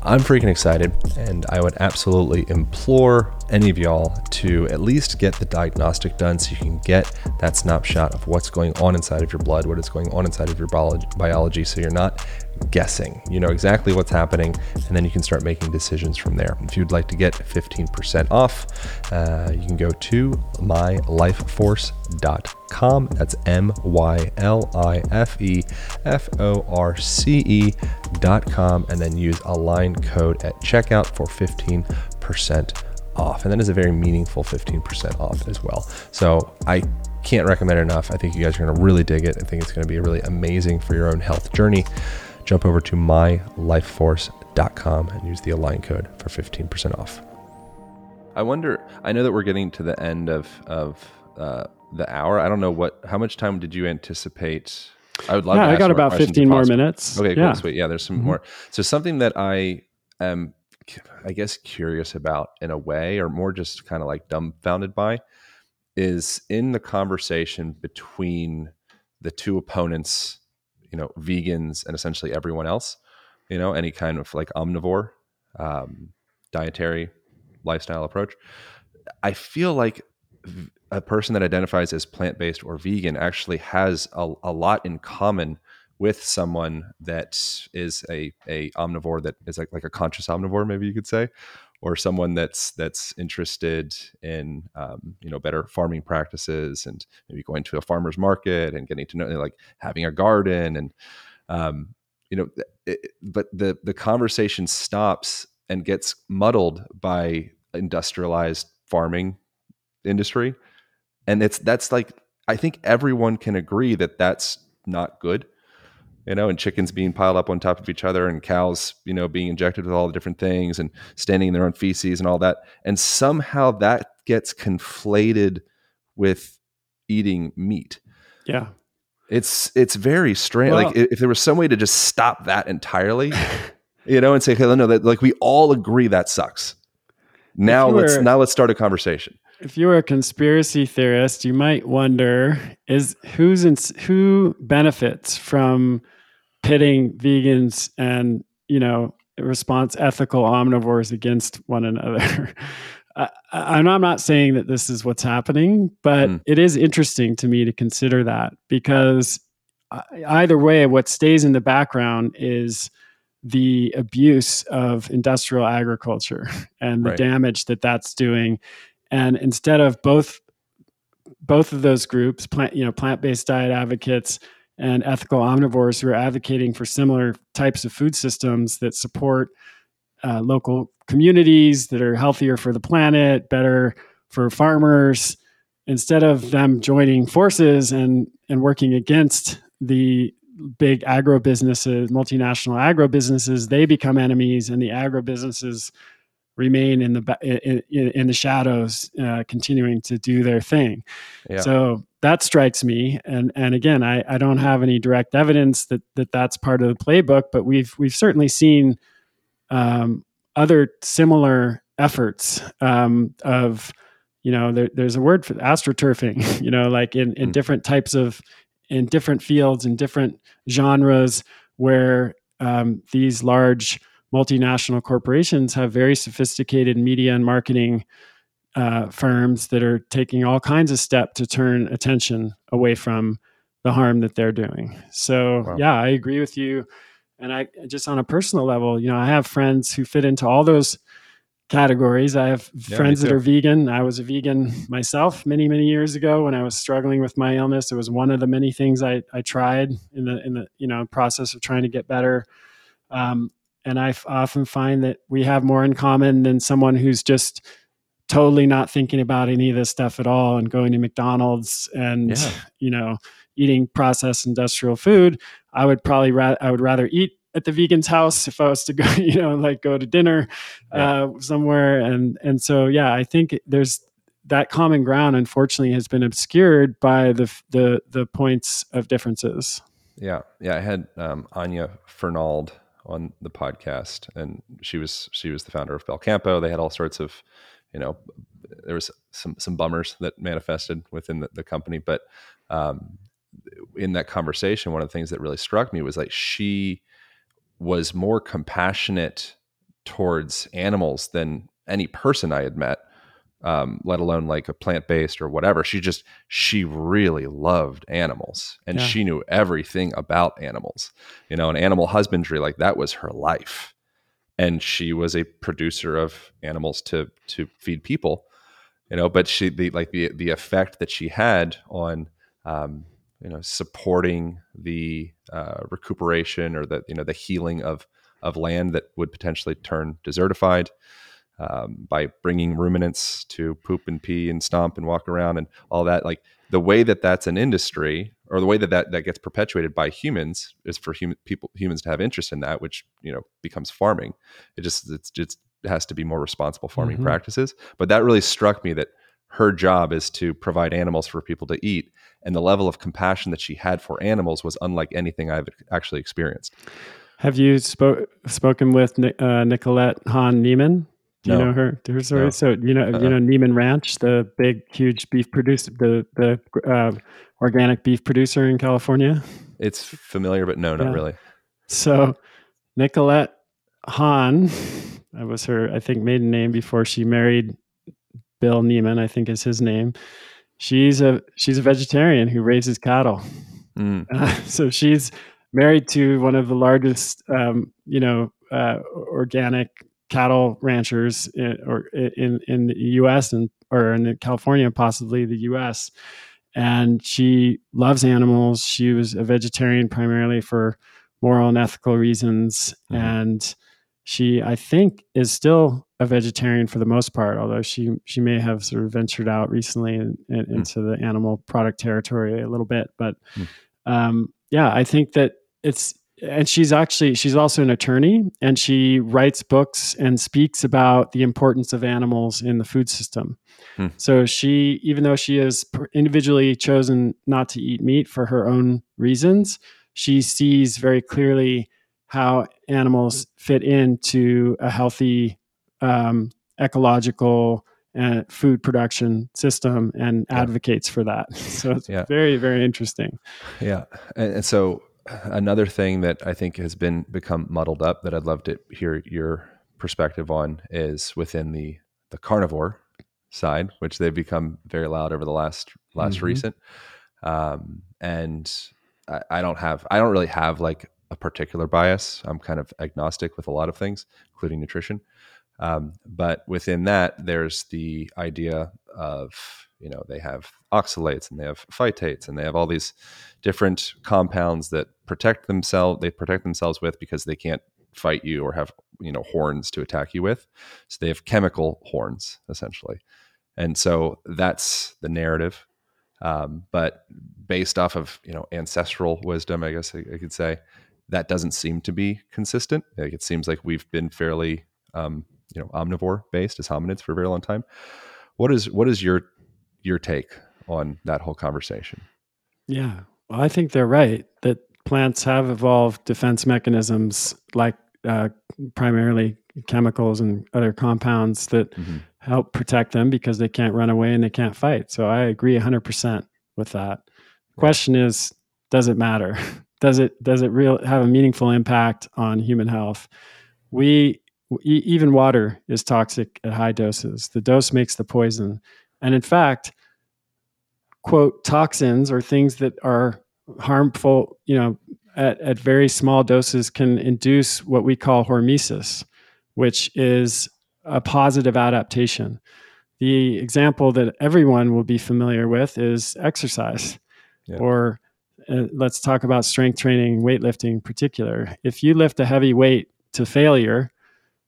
I'm freaking excited, and I would absolutely implore any of y'all to at least get the diagnostic done so you can get that snapshot of what's going on inside of your blood, what is going on inside of your biology, so you're not guessing. You know exactly what's happening, and then you can start making decisions from there. If you'd like to get 15% off, uh, you can go to mylifeforce.com. That's M Y L I F E F O R C E.com, and then use Align code at checkout for 15% off. And that is a very meaningful 15% off as well. So I can't recommend enough. I think you guys are going to really dig it. I think it's going to be really amazing for your own health journey jump over to mylifeforce.com and use the align code for 15% off. I wonder, I know that we're getting to the end of, of uh, the hour. I don't know what, how much time did you anticipate? I would love yeah, I got about 15 more minutes. Okay, yeah. cool, sweet. Yeah, there's some mm-hmm. more. So something that I am, I guess, curious about in a way, or more just kind of like dumbfounded by, is in the conversation between the two opponents you know vegans and essentially everyone else you know any kind of like omnivore um, dietary lifestyle approach. I feel like a person that identifies as plant-based or vegan actually has a, a lot in common with someone that is a, a omnivore that is like, like a conscious omnivore maybe you could say or someone that's that's interested in um, you know better farming practices and maybe going to a farmer's market and getting to know like having a garden and um, you know it, but the the conversation stops and gets muddled by industrialized farming industry. And it's that's like i think everyone can agree that that's not good you know, and chickens being piled up on top of each other and cows, you know, being injected with all the different things and standing in their own feces and all that. And somehow that gets conflated with eating meat. Yeah. It's it's very strange. Well, like if there was some way to just stop that entirely, you know, and say, "Hey, no, that like we all agree that sucks." Now let's now let's start a conversation. If you were a conspiracy theorist, you might wonder: is who's in, who benefits from pitting vegans and you know response ethical omnivores against one another. I, I'm not saying that this is what's happening, but mm. it is interesting to me to consider that because either way, what stays in the background is the abuse of industrial agriculture and the right. damage that that's doing. And instead of both both of those groups, plant you know plant based diet advocates and ethical omnivores who are advocating for similar types of food systems that support uh, local communities that are healthier for the planet, better for farmers, instead of them joining forces and and working against the big agro businesses, multinational agro businesses, they become enemies, and the agro businesses remain in the in, in the shadows, uh, continuing to do their thing. Yeah. So that strikes me, and and again, I, I don't have any direct evidence that that that's part of the playbook, but we've we've certainly seen um, other similar efforts um, of you know there, there's a word for astroturfing you know like in, in mm. different types of in different fields in different genres where um, these large multinational corporations have very sophisticated media and marketing uh, firms that are taking all kinds of steps to turn attention away from the harm that they're doing. So wow. yeah, I agree with you. And I just on a personal level, you know, I have friends who fit into all those categories. I have yeah, friends that are vegan. I was a vegan myself many, many years ago when I was struggling with my illness. It was one of the many things I, I tried in the in the you know process of trying to get better. Um, and I often find that we have more in common than someone who's just totally not thinking about any of this stuff at all and going to McDonald's and yeah. you know eating processed industrial food. I would probably ra- I would rather eat at the vegan's house if I was to go, you know, like go to dinner yeah. uh, somewhere. And and so yeah, I think there's that common ground. Unfortunately, has been obscured by the the the points of differences. Yeah, yeah. I had um, Anya Fernald on the podcast, and she was she was the founder of Belcampo. They had all sorts of, you know, there was some some bummers that manifested within the, the company, but um, in that conversation, one of the things that really struck me was like she was more compassionate towards animals than any person I had met, um, let alone like a plant based or whatever. She just, she really loved animals and yeah. she knew everything about animals, you know, and animal husbandry, like that was her life. And she was a producer of animals to, to feed people, you know, but she, the, like the, the effect that she had on, um, you know supporting the uh, recuperation or the you know the healing of of land that would potentially turn desertified um, by bringing ruminants to poop and pee and stomp and walk around and all that like the way that that's an industry or the way that that, that gets perpetuated by humans is for human people humans to have interest in that which you know becomes farming it just it's just it has to be more responsible farming mm-hmm. practices but that really struck me that her job is to provide animals for people to eat and the level of compassion that she had for animals was unlike anything I've actually experienced. Have you spoke, spoken with uh, Nicolette Hahn Niman? Do you no. know her? No. So you know uh-uh. you know Niman Ranch, the big huge beef producer, the the uh, organic beef producer in California. It's familiar, but no, not yeah. really. So Nicolette Hahn, that was her I think maiden name before she married Bill Niman. I think is his name. She's a she's a vegetarian who raises cattle. Mm. Uh, so she's married to one of the largest, um, you know, uh, organic cattle ranchers in, or in in the U.S. and or in California, possibly the U.S. And she loves animals. She was a vegetarian primarily for moral and ethical reasons, mm-hmm. and she, I think, is still a vegetarian for the most part, although she she may have sort of ventured out recently in, in, mm. into the animal product territory a little bit. But mm. um, yeah, I think that it's and she's actually she's also an attorney and she writes books and speaks about the importance of animals in the food system. Mm. So she, even though she has individually chosen not to eat meat for her own reasons, she sees very clearly how animals fit into a healthy um, ecological and uh, food production system and yeah. advocates for that. So it's yeah. very, very interesting. Yeah. And, and, so another thing that I think has been become muddled up that I'd love to hear your perspective on is within the the carnivore side, which they've become very loud over the last last mm-hmm. recent. Um, and I, I don't have I don't really have like a particular bias. I'm kind of agnostic with a lot of things, including nutrition. Um, but within that, there's the idea of you know they have oxalates and they have phytates and they have all these different compounds that protect themselves. They protect themselves with because they can't fight you or have you know horns to attack you with. So they have chemical horns essentially, and so that's the narrative. Um, but based off of you know ancestral wisdom, I guess I, I could say that doesn't seem to be consistent. Like it seems like we've been fairly, um, you know, omnivore based as hominids for a very long time. What is what is your your take on that whole conversation? Yeah, well, I think they're right that plants have evolved defense mechanisms like uh, primarily chemicals and other compounds that mm-hmm. help protect them because they can't run away and they can't fight. So I agree 100% with that. The question is, does it matter? does it does it real have a meaningful impact on human health? We e- even water is toxic at high doses. The dose makes the poison. And in fact, quote, toxins or things that are harmful, you know, at, at very small doses can induce what we call hormesis, which is a positive adaptation. The example that everyone will be familiar with is exercise, yeah. or uh, let's talk about strength training, weightlifting in particular. If you lift a heavy weight to failure,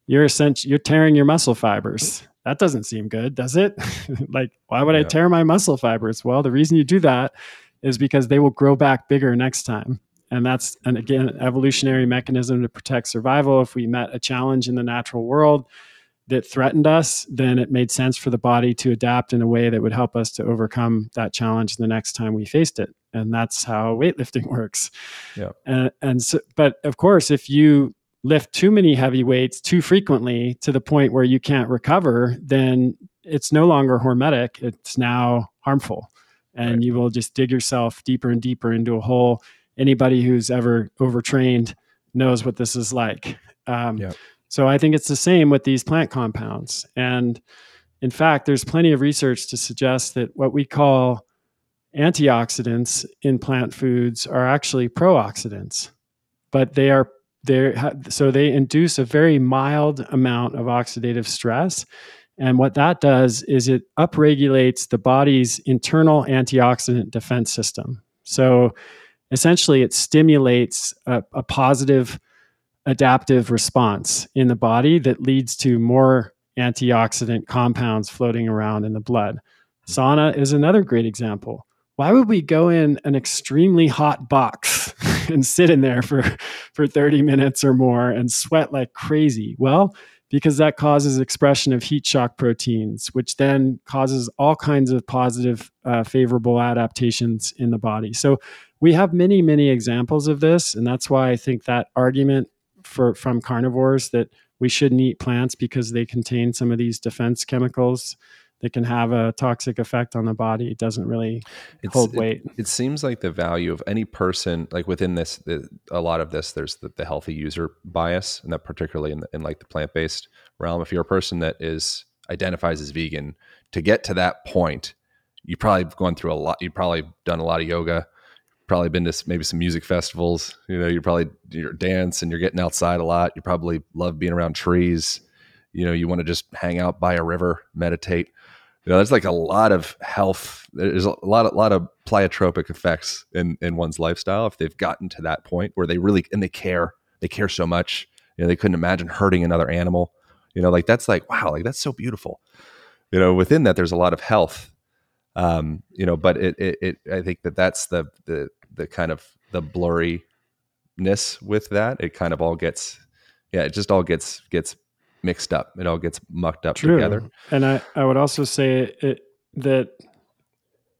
you're essentially you're tearing your muscle fibers. That doesn't seem good, does it? like, why would yeah. I tear my muscle fibers? Well, the reason you do that is because they will grow back bigger next time. And that's an again evolutionary mechanism to protect survival. If we met a challenge in the natural world, that threatened us, then it made sense for the body to adapt in a way that would help us to overcome that challenge the next time we faced it. And that's how weightlifting works. Yeah. And, and so, but of course, if you lift too many heavy weights too frequently to the point where you can't recover, then it's no longer hormetic. It's now harmful. And right. you will just dig yourself deeper and deeper into a hole. Anybody who's ever overtrained knows what this is like. Um, yeah. So I think it's the same with these plant compounds. And in fact, there's plenty of research to suggest that what we call antioxidants in plant foods are actually pro-oxidants, but they are so they induce a very mild amount of oxidative stress. And what that does is it upregulates the body's internal antioxidant defense system. So essentially, it stimulates a, a positive adaptive response in the body that leads to more antioxidant compounds floating around in the blood. Sauna is another great example. Why would we go in an extremely hot box and sit in there for, for 30 minutes or more and sweat like crazy? Well, because that causes expression of heat shock proteins, which then causes all kinds of positive, uh, favorable adaptations in the body. So we have many, many examples of this. And that's why I think that argument for from carnivores that we shouldn't eat plants because they contain some of these defense chemicals that can have a toxic effect on the body it doesn't really it's, hold weight it, it, seems like the value of any person like within this the, a lot of this there's the, the, healthy user bias and that particularly in, the, in like the plant-based realm if you're a person that is identifies as vegan to get to that point you probably gone through a lot you've probably done a lot of yoga probably been to maybe some music festivals. You know, you probably you dance and you're getting outside a lot. You probably love being around trees. You know, you want to just hang out by a river, meditate. You know, there's like a lot of health. There's a lot, a lot of pleiotropic effects in in one's lifestyle if they've gotten to that point where they really and they care. They care so much. You know, they couldn't imagine hurting another animal. You know, like that's like wow, like that's so beautiful. You know, within that, there's a lot of health um, you know, but it, it, it, I think that that's the, the, the kind of the blurriness with that. It kind of all gets, yeah, it just all gets gets mixed up. It all gets mucked up True. together. And I I would also say it, that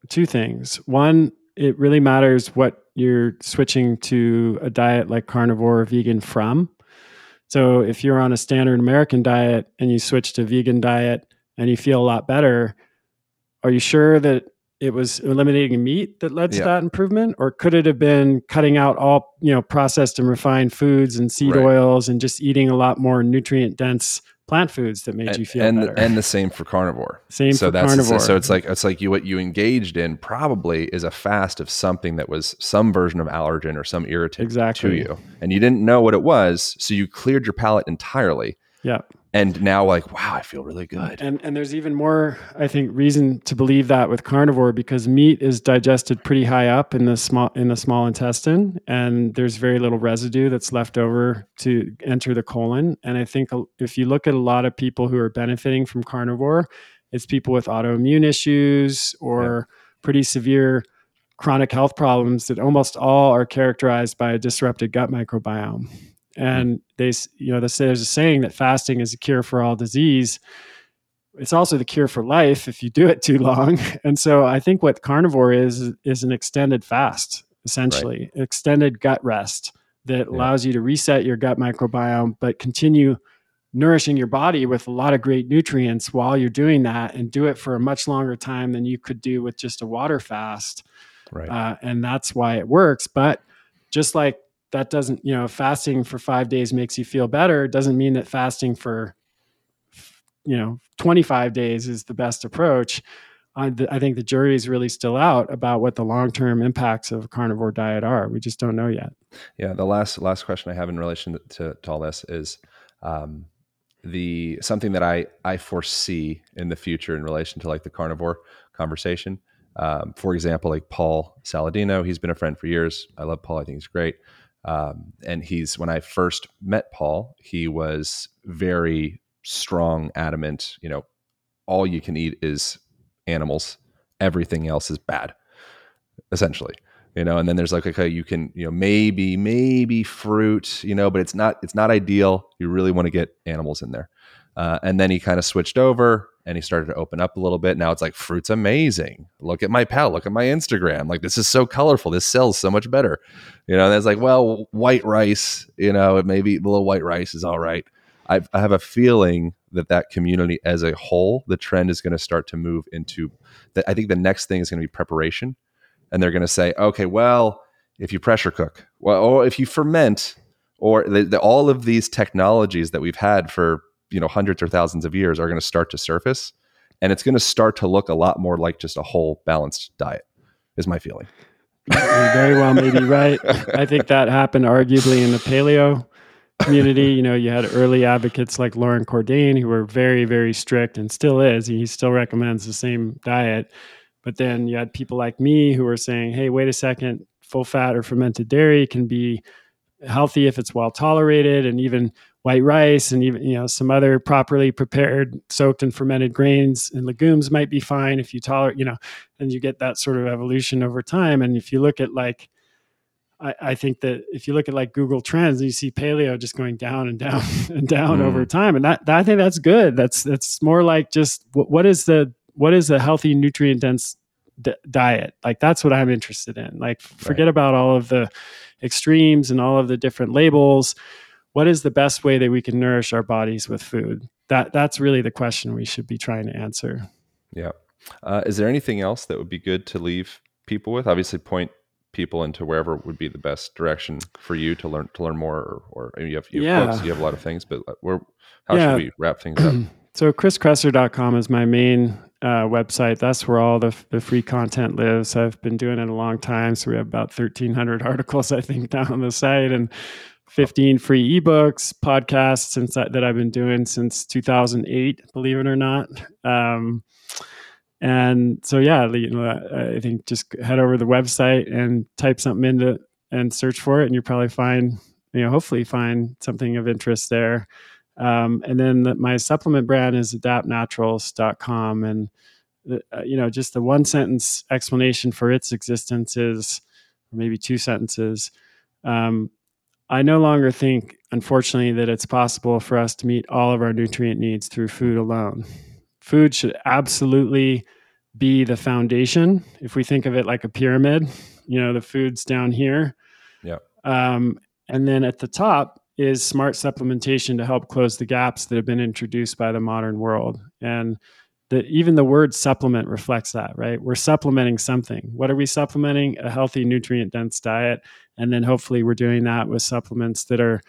two things. One, it really matters what you're switching to a diet like carnivore or vegan from. So if you're on a standard American diet and you switch to vegan diet and you feel a lot better, are you sure that it was eliminating meat that led to yeah. that improvement or could it have been cutting out all you know processed and refined foods and seed right. oils and just eating a lot more nutrient dense plant foods that made and, you feel and better and the same for carnivore same so for that's carnivore. so it's like it's like you what you engaged in probably is a fast of something that was some version of allergen or some irritant exactly. to you and you didn't know what it was so you cleared your palate entirely yeah and now like wow i feel really good. And and there's even more i think reason to believe that with carnivore because meat is digested pretty high up in the small in the small intestine and there's very little residue that's left over to enter the colon. And i think uh, if you look at a lot of people who are benefiting from carnivore it's people with autoimmune issues or yeah. pretty severe chronic health problems that almost all are characterized by a disrupted gut microbiome and they, you know, there's a saying that fasting is a cure for all disease. It's also the cure for life if you do it too long. And so I think what carnivore is is an extended fast, essentially, right. extended gut rest that yeah. allows you to reset your gut microbiome, but continue nourishing your body with a lot of great nutrients while you're doing that and do it for a much longer time than you could do with just a water fast. Right. Uh, and that's why it works. But just like that doesn't you know fasting for five days makes you feel better doesn't mean that fasting for you know 25 days is the best approach. I, I think the jury is really still out about what the long-term impacts of a carnivore diet are. We just don't know yet. Yeah the last last question i have in relation to, to all this is um, the something that i i foresee in the future in relation to like the carnivore conversation. Um, for example like paul saladino he's been a friend for years. I love paul. I think he's great um, and he's when I first met Paul, he was very strong, adamant. You know, all you can eat is animals. Everything else is bad, essentially. You know, and then there's like okay, you can you know maybe maybe fruit, you know, but it's not it's not ideal. You really want to get animals in there. Uh, and then he kind of switched over and he started to open up a little bit. Now it's like fruit's amazing. Look at my pal. Look at my Instagram. Like this is so colorful. This sells so much better. You know, it's like, well, white rice. You know, maybe a little white rice is all right. I've, I have a feeling that that community as a whole, the trend is going to start to move into that. I think the next thing is going to be preparation, and they're going to say, okay, well, if you pressure cook, well, or if you ferment, or the, the, all of these technologies that we've had for you know hundreds or thousands of years are going to start to surface and it's going to start to look a lot more like just a whole balanced diet is my feeling. You very well may be right. I think that happened arguably in the paleo community. You know you had early advocates like loren cordain who were very very strict and still is he still recommends the same diet. But then you had people like me who were saying hey wait a second full fat or fermented dairy can be healthy if it's well tolerated and even white rice and even you know some other properly prepared soaked and fermented grains and legumes might be fine if you tolerate you know and you get that sort of evolution over time and if you look at like I, I think that if you look at like Google Trends, and you see paleo just going down and down and down mm. over time, and that, that, I think that's good. That's that's more like just what, what is the what is a healthy nutrient dense d- diet? Like that's what I'm interested in. Like forget right. about all of the extremes and all of the different labels what is the best way that we can nourish our bodies with food? That that's really the question we should be trying to answer. Yeah. Uh, is there anything else that would be good to leave people with? Obviously, point people into wherever would be the best direction for you to learn to learn more. Or, or you have you have yeah. books, you have a lot of things, but where how yeah. should we wrap things up? so chriskresser.com is my main uh, website. That's where all the, the free content lives. I've been doing it a long time, so we have about thirteen hundred articles I think down on the site, and 15 free ebooks, podcasts since that, that I've been doing since 2008, believe it or not. Um, and so, yeah, you know, I think just head over to the website and type something into and search for it, and you'll probably find, you know, hopefully find something of interest there. Um, and then the, my supplement brand is adaptnaturals.com. And, the, uh, you know, just the one sentence explanation for its existence is, or maybe two sentences. Um, I no longer think, unfortunately, that it's possible for us to meet all of our nutrient needs through food alone. Food should absolutely be the foundation. If we think of it like a pyramid, you know, the food's down here. Yeah. Um, and then at the top is smart supplementation to help close the gaps that have been introduced by the modern world. And that even the word supplement reflects that, right? We're supplementing something. What are we supplementing? A healthy, nutrient dense diet. And then hopefully we're doing that with supplements that are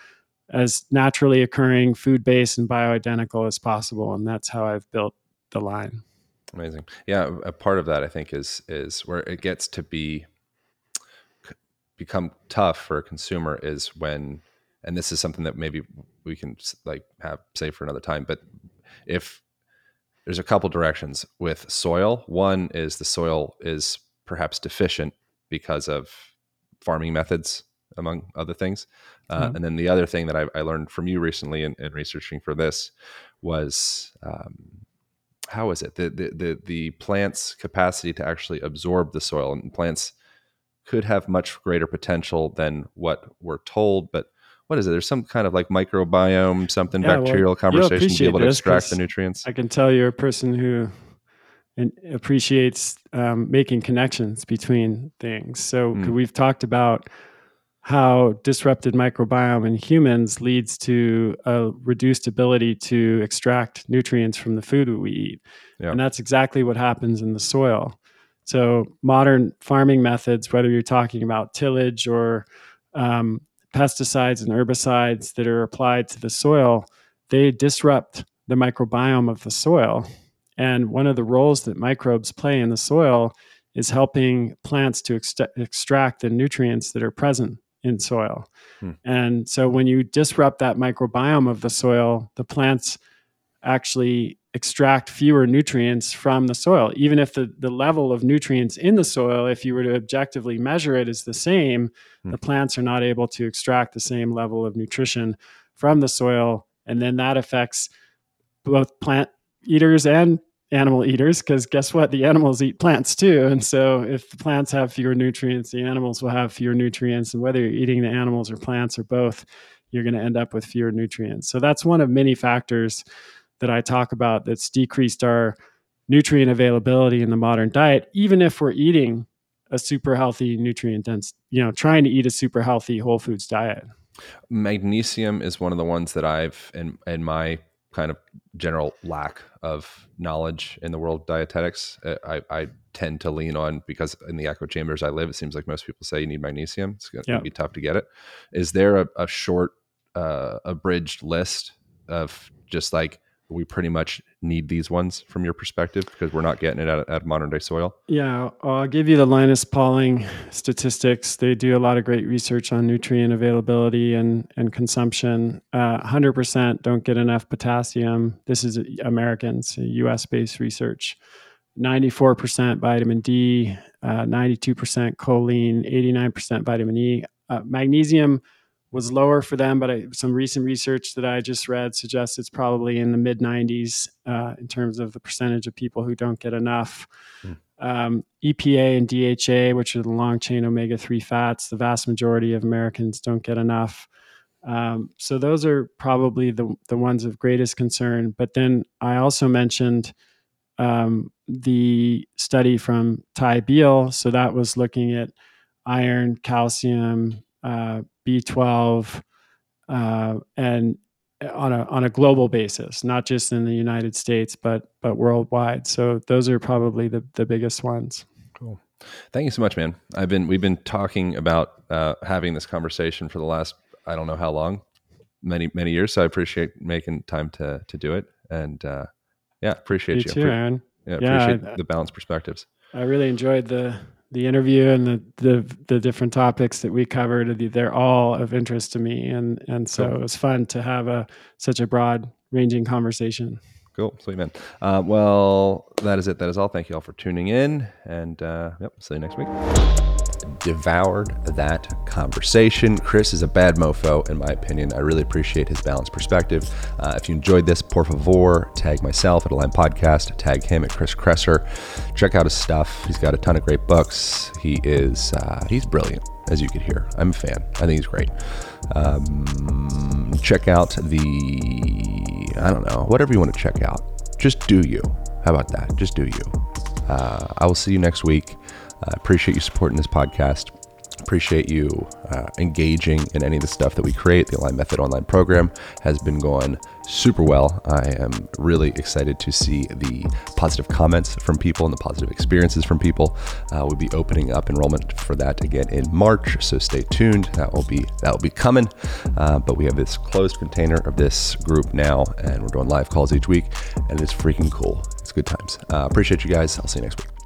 as naturally occurring, food based, and bioidentical as possible. And that's how I've built the line. Amazing. Yeah. A part of that I think is is where it gets to be become tough for a consumer is when and this is something that maybe we can like have say for another time, but if there's a couple directions with soil. One is the soil is perhaps deficient because of farming methods, among other things. Uh, mm-hmm. And then the other thing that I, I learned from you recently in, in researching for this was um, how is it the, the, the the plant's capacity to actually absorb the soil and plants could have much greater potential than what we're told, but what is it? There's some kind of like microbiome, something yeah, bacterial well, conversation to be able to extract the nutrients. I can tell you're a person who appreciates um, making connections between things. So mm. we've talked about how disrupted microbiome in humans leads to a reduced ability to extract nutrients from the food we eat. Yeah. And that's exactly what happens in the soil. So modern farming methods, whether you're talking about tillage or um, pesticides and herbicides that are applied to the soil, they disrupt the microbiome of the soil. And one of the roles that microbes play in the soil is helping plants to ext- extract the nutrients that are present in soil. Hmm. And so when you disrupt that microbiome of the soil, the plants actually extract fewer nutrients from the soil. Even if the, the level of nutrients in the soil, if you were to objectively measure it, is the same, hmm. the plants are not able to extract the same level of nutrition from the soil. And then that affects both plant eaters and animal eaters because guess what? The animals eat plants too. And so if the plants have fewer nutrients the animals will have fewer nutrients. And whether you're eating the animals or plants or both you're going to end up with fewer nutrients. So that's one of many factors that i talk about that's decreased our nutrient availability in the modern diet even if we're eating a super healthy nutrient dense you know trying to eat a super healthy whole foods diet. Magnesium is one of the ones that i've in in my kind of general lack of knowledge in the world of dietetics. Uh, I, I, tend to lean on because in the echo chambers I live, it seems like most people say you need magnesium. It's going to be tough to get it. Is there a, a short, uh, abridged list of just like we pretty much need these ones from your perspective because we're not getting it out of, modern day soil? Yeah, I'll give you the Linus Pauling statistics. They do a lot of great research on nutrient availability and, and consumption. Uh, 100% don't get enough potassium. This is Americans, US based research. 94% vitamin D, uh, 92% choline, 89% vitamin E. Uh, magnesium was lower for them, but I, some recent research that I just read suggests it's probably in the mid 90s uh, in terms of the percentage of people who don't get enough. Mm. Um, EPA and DHA, which are the long chain omega 3 fats, the vast majority of Americans don't get enough. Um, so those are probably the, the ones of greatest concern. But then I also mentioned um, the study from Ty Beal. So that was looking at iron, calcium, uh, B12, uh, and on a on a global basis, not just in the United States, but but worldwide. So those are probably the the biggest ones. Cool. Thank you so much, man. I've been we've been talking about uh, having this conversation for the last I don't know how long, many many years. So I appreciate making time to to do it, and uh, yeah, appreciate you. you. Too, Aaron. Yeah, yeah, appreciate I, the balanced perspectives. I really enjoyed the the interview and the, the, the different topics that we covered they're all of interest to me. And and so cool. it was fun to have a such a broad ranging conversation. Cool. Sweet man. Uh, well that is it. That is all. Thank you all for tuning in. And uh, yep see you next week devoured that conversation. Chris is a bad mofo, in my opinion. I really appreciate his balanced perspective. Uh, if you enjoyed this, por favor, tag myself at Align Podcast, tag him at Chris Kresser. Check out his stuff. He's got a ton of great books. He is uh, he's brilliant, as you could hear. I'm a fan. I think he's great. Um, check out the I don't know whatever you want to check out. Just do you. How about that? Just do you. Uh, I will see you next week. I appreciate you supporting this podcast. Appreciate you uh, engaging in any of the stuff that we create. The Align Method online program has been going super well. I am really excited to see the positive comments from people and the positive experiences from people. Uh, we'll be opening up enrollment for that again in March, so stay tuned. That will be that will be coming. Uh, but we have this closed container of this group now, and we're doing live calls each week, and it's freaking cool. It's good times. Uh, appreciate you guys. I'll see you next week.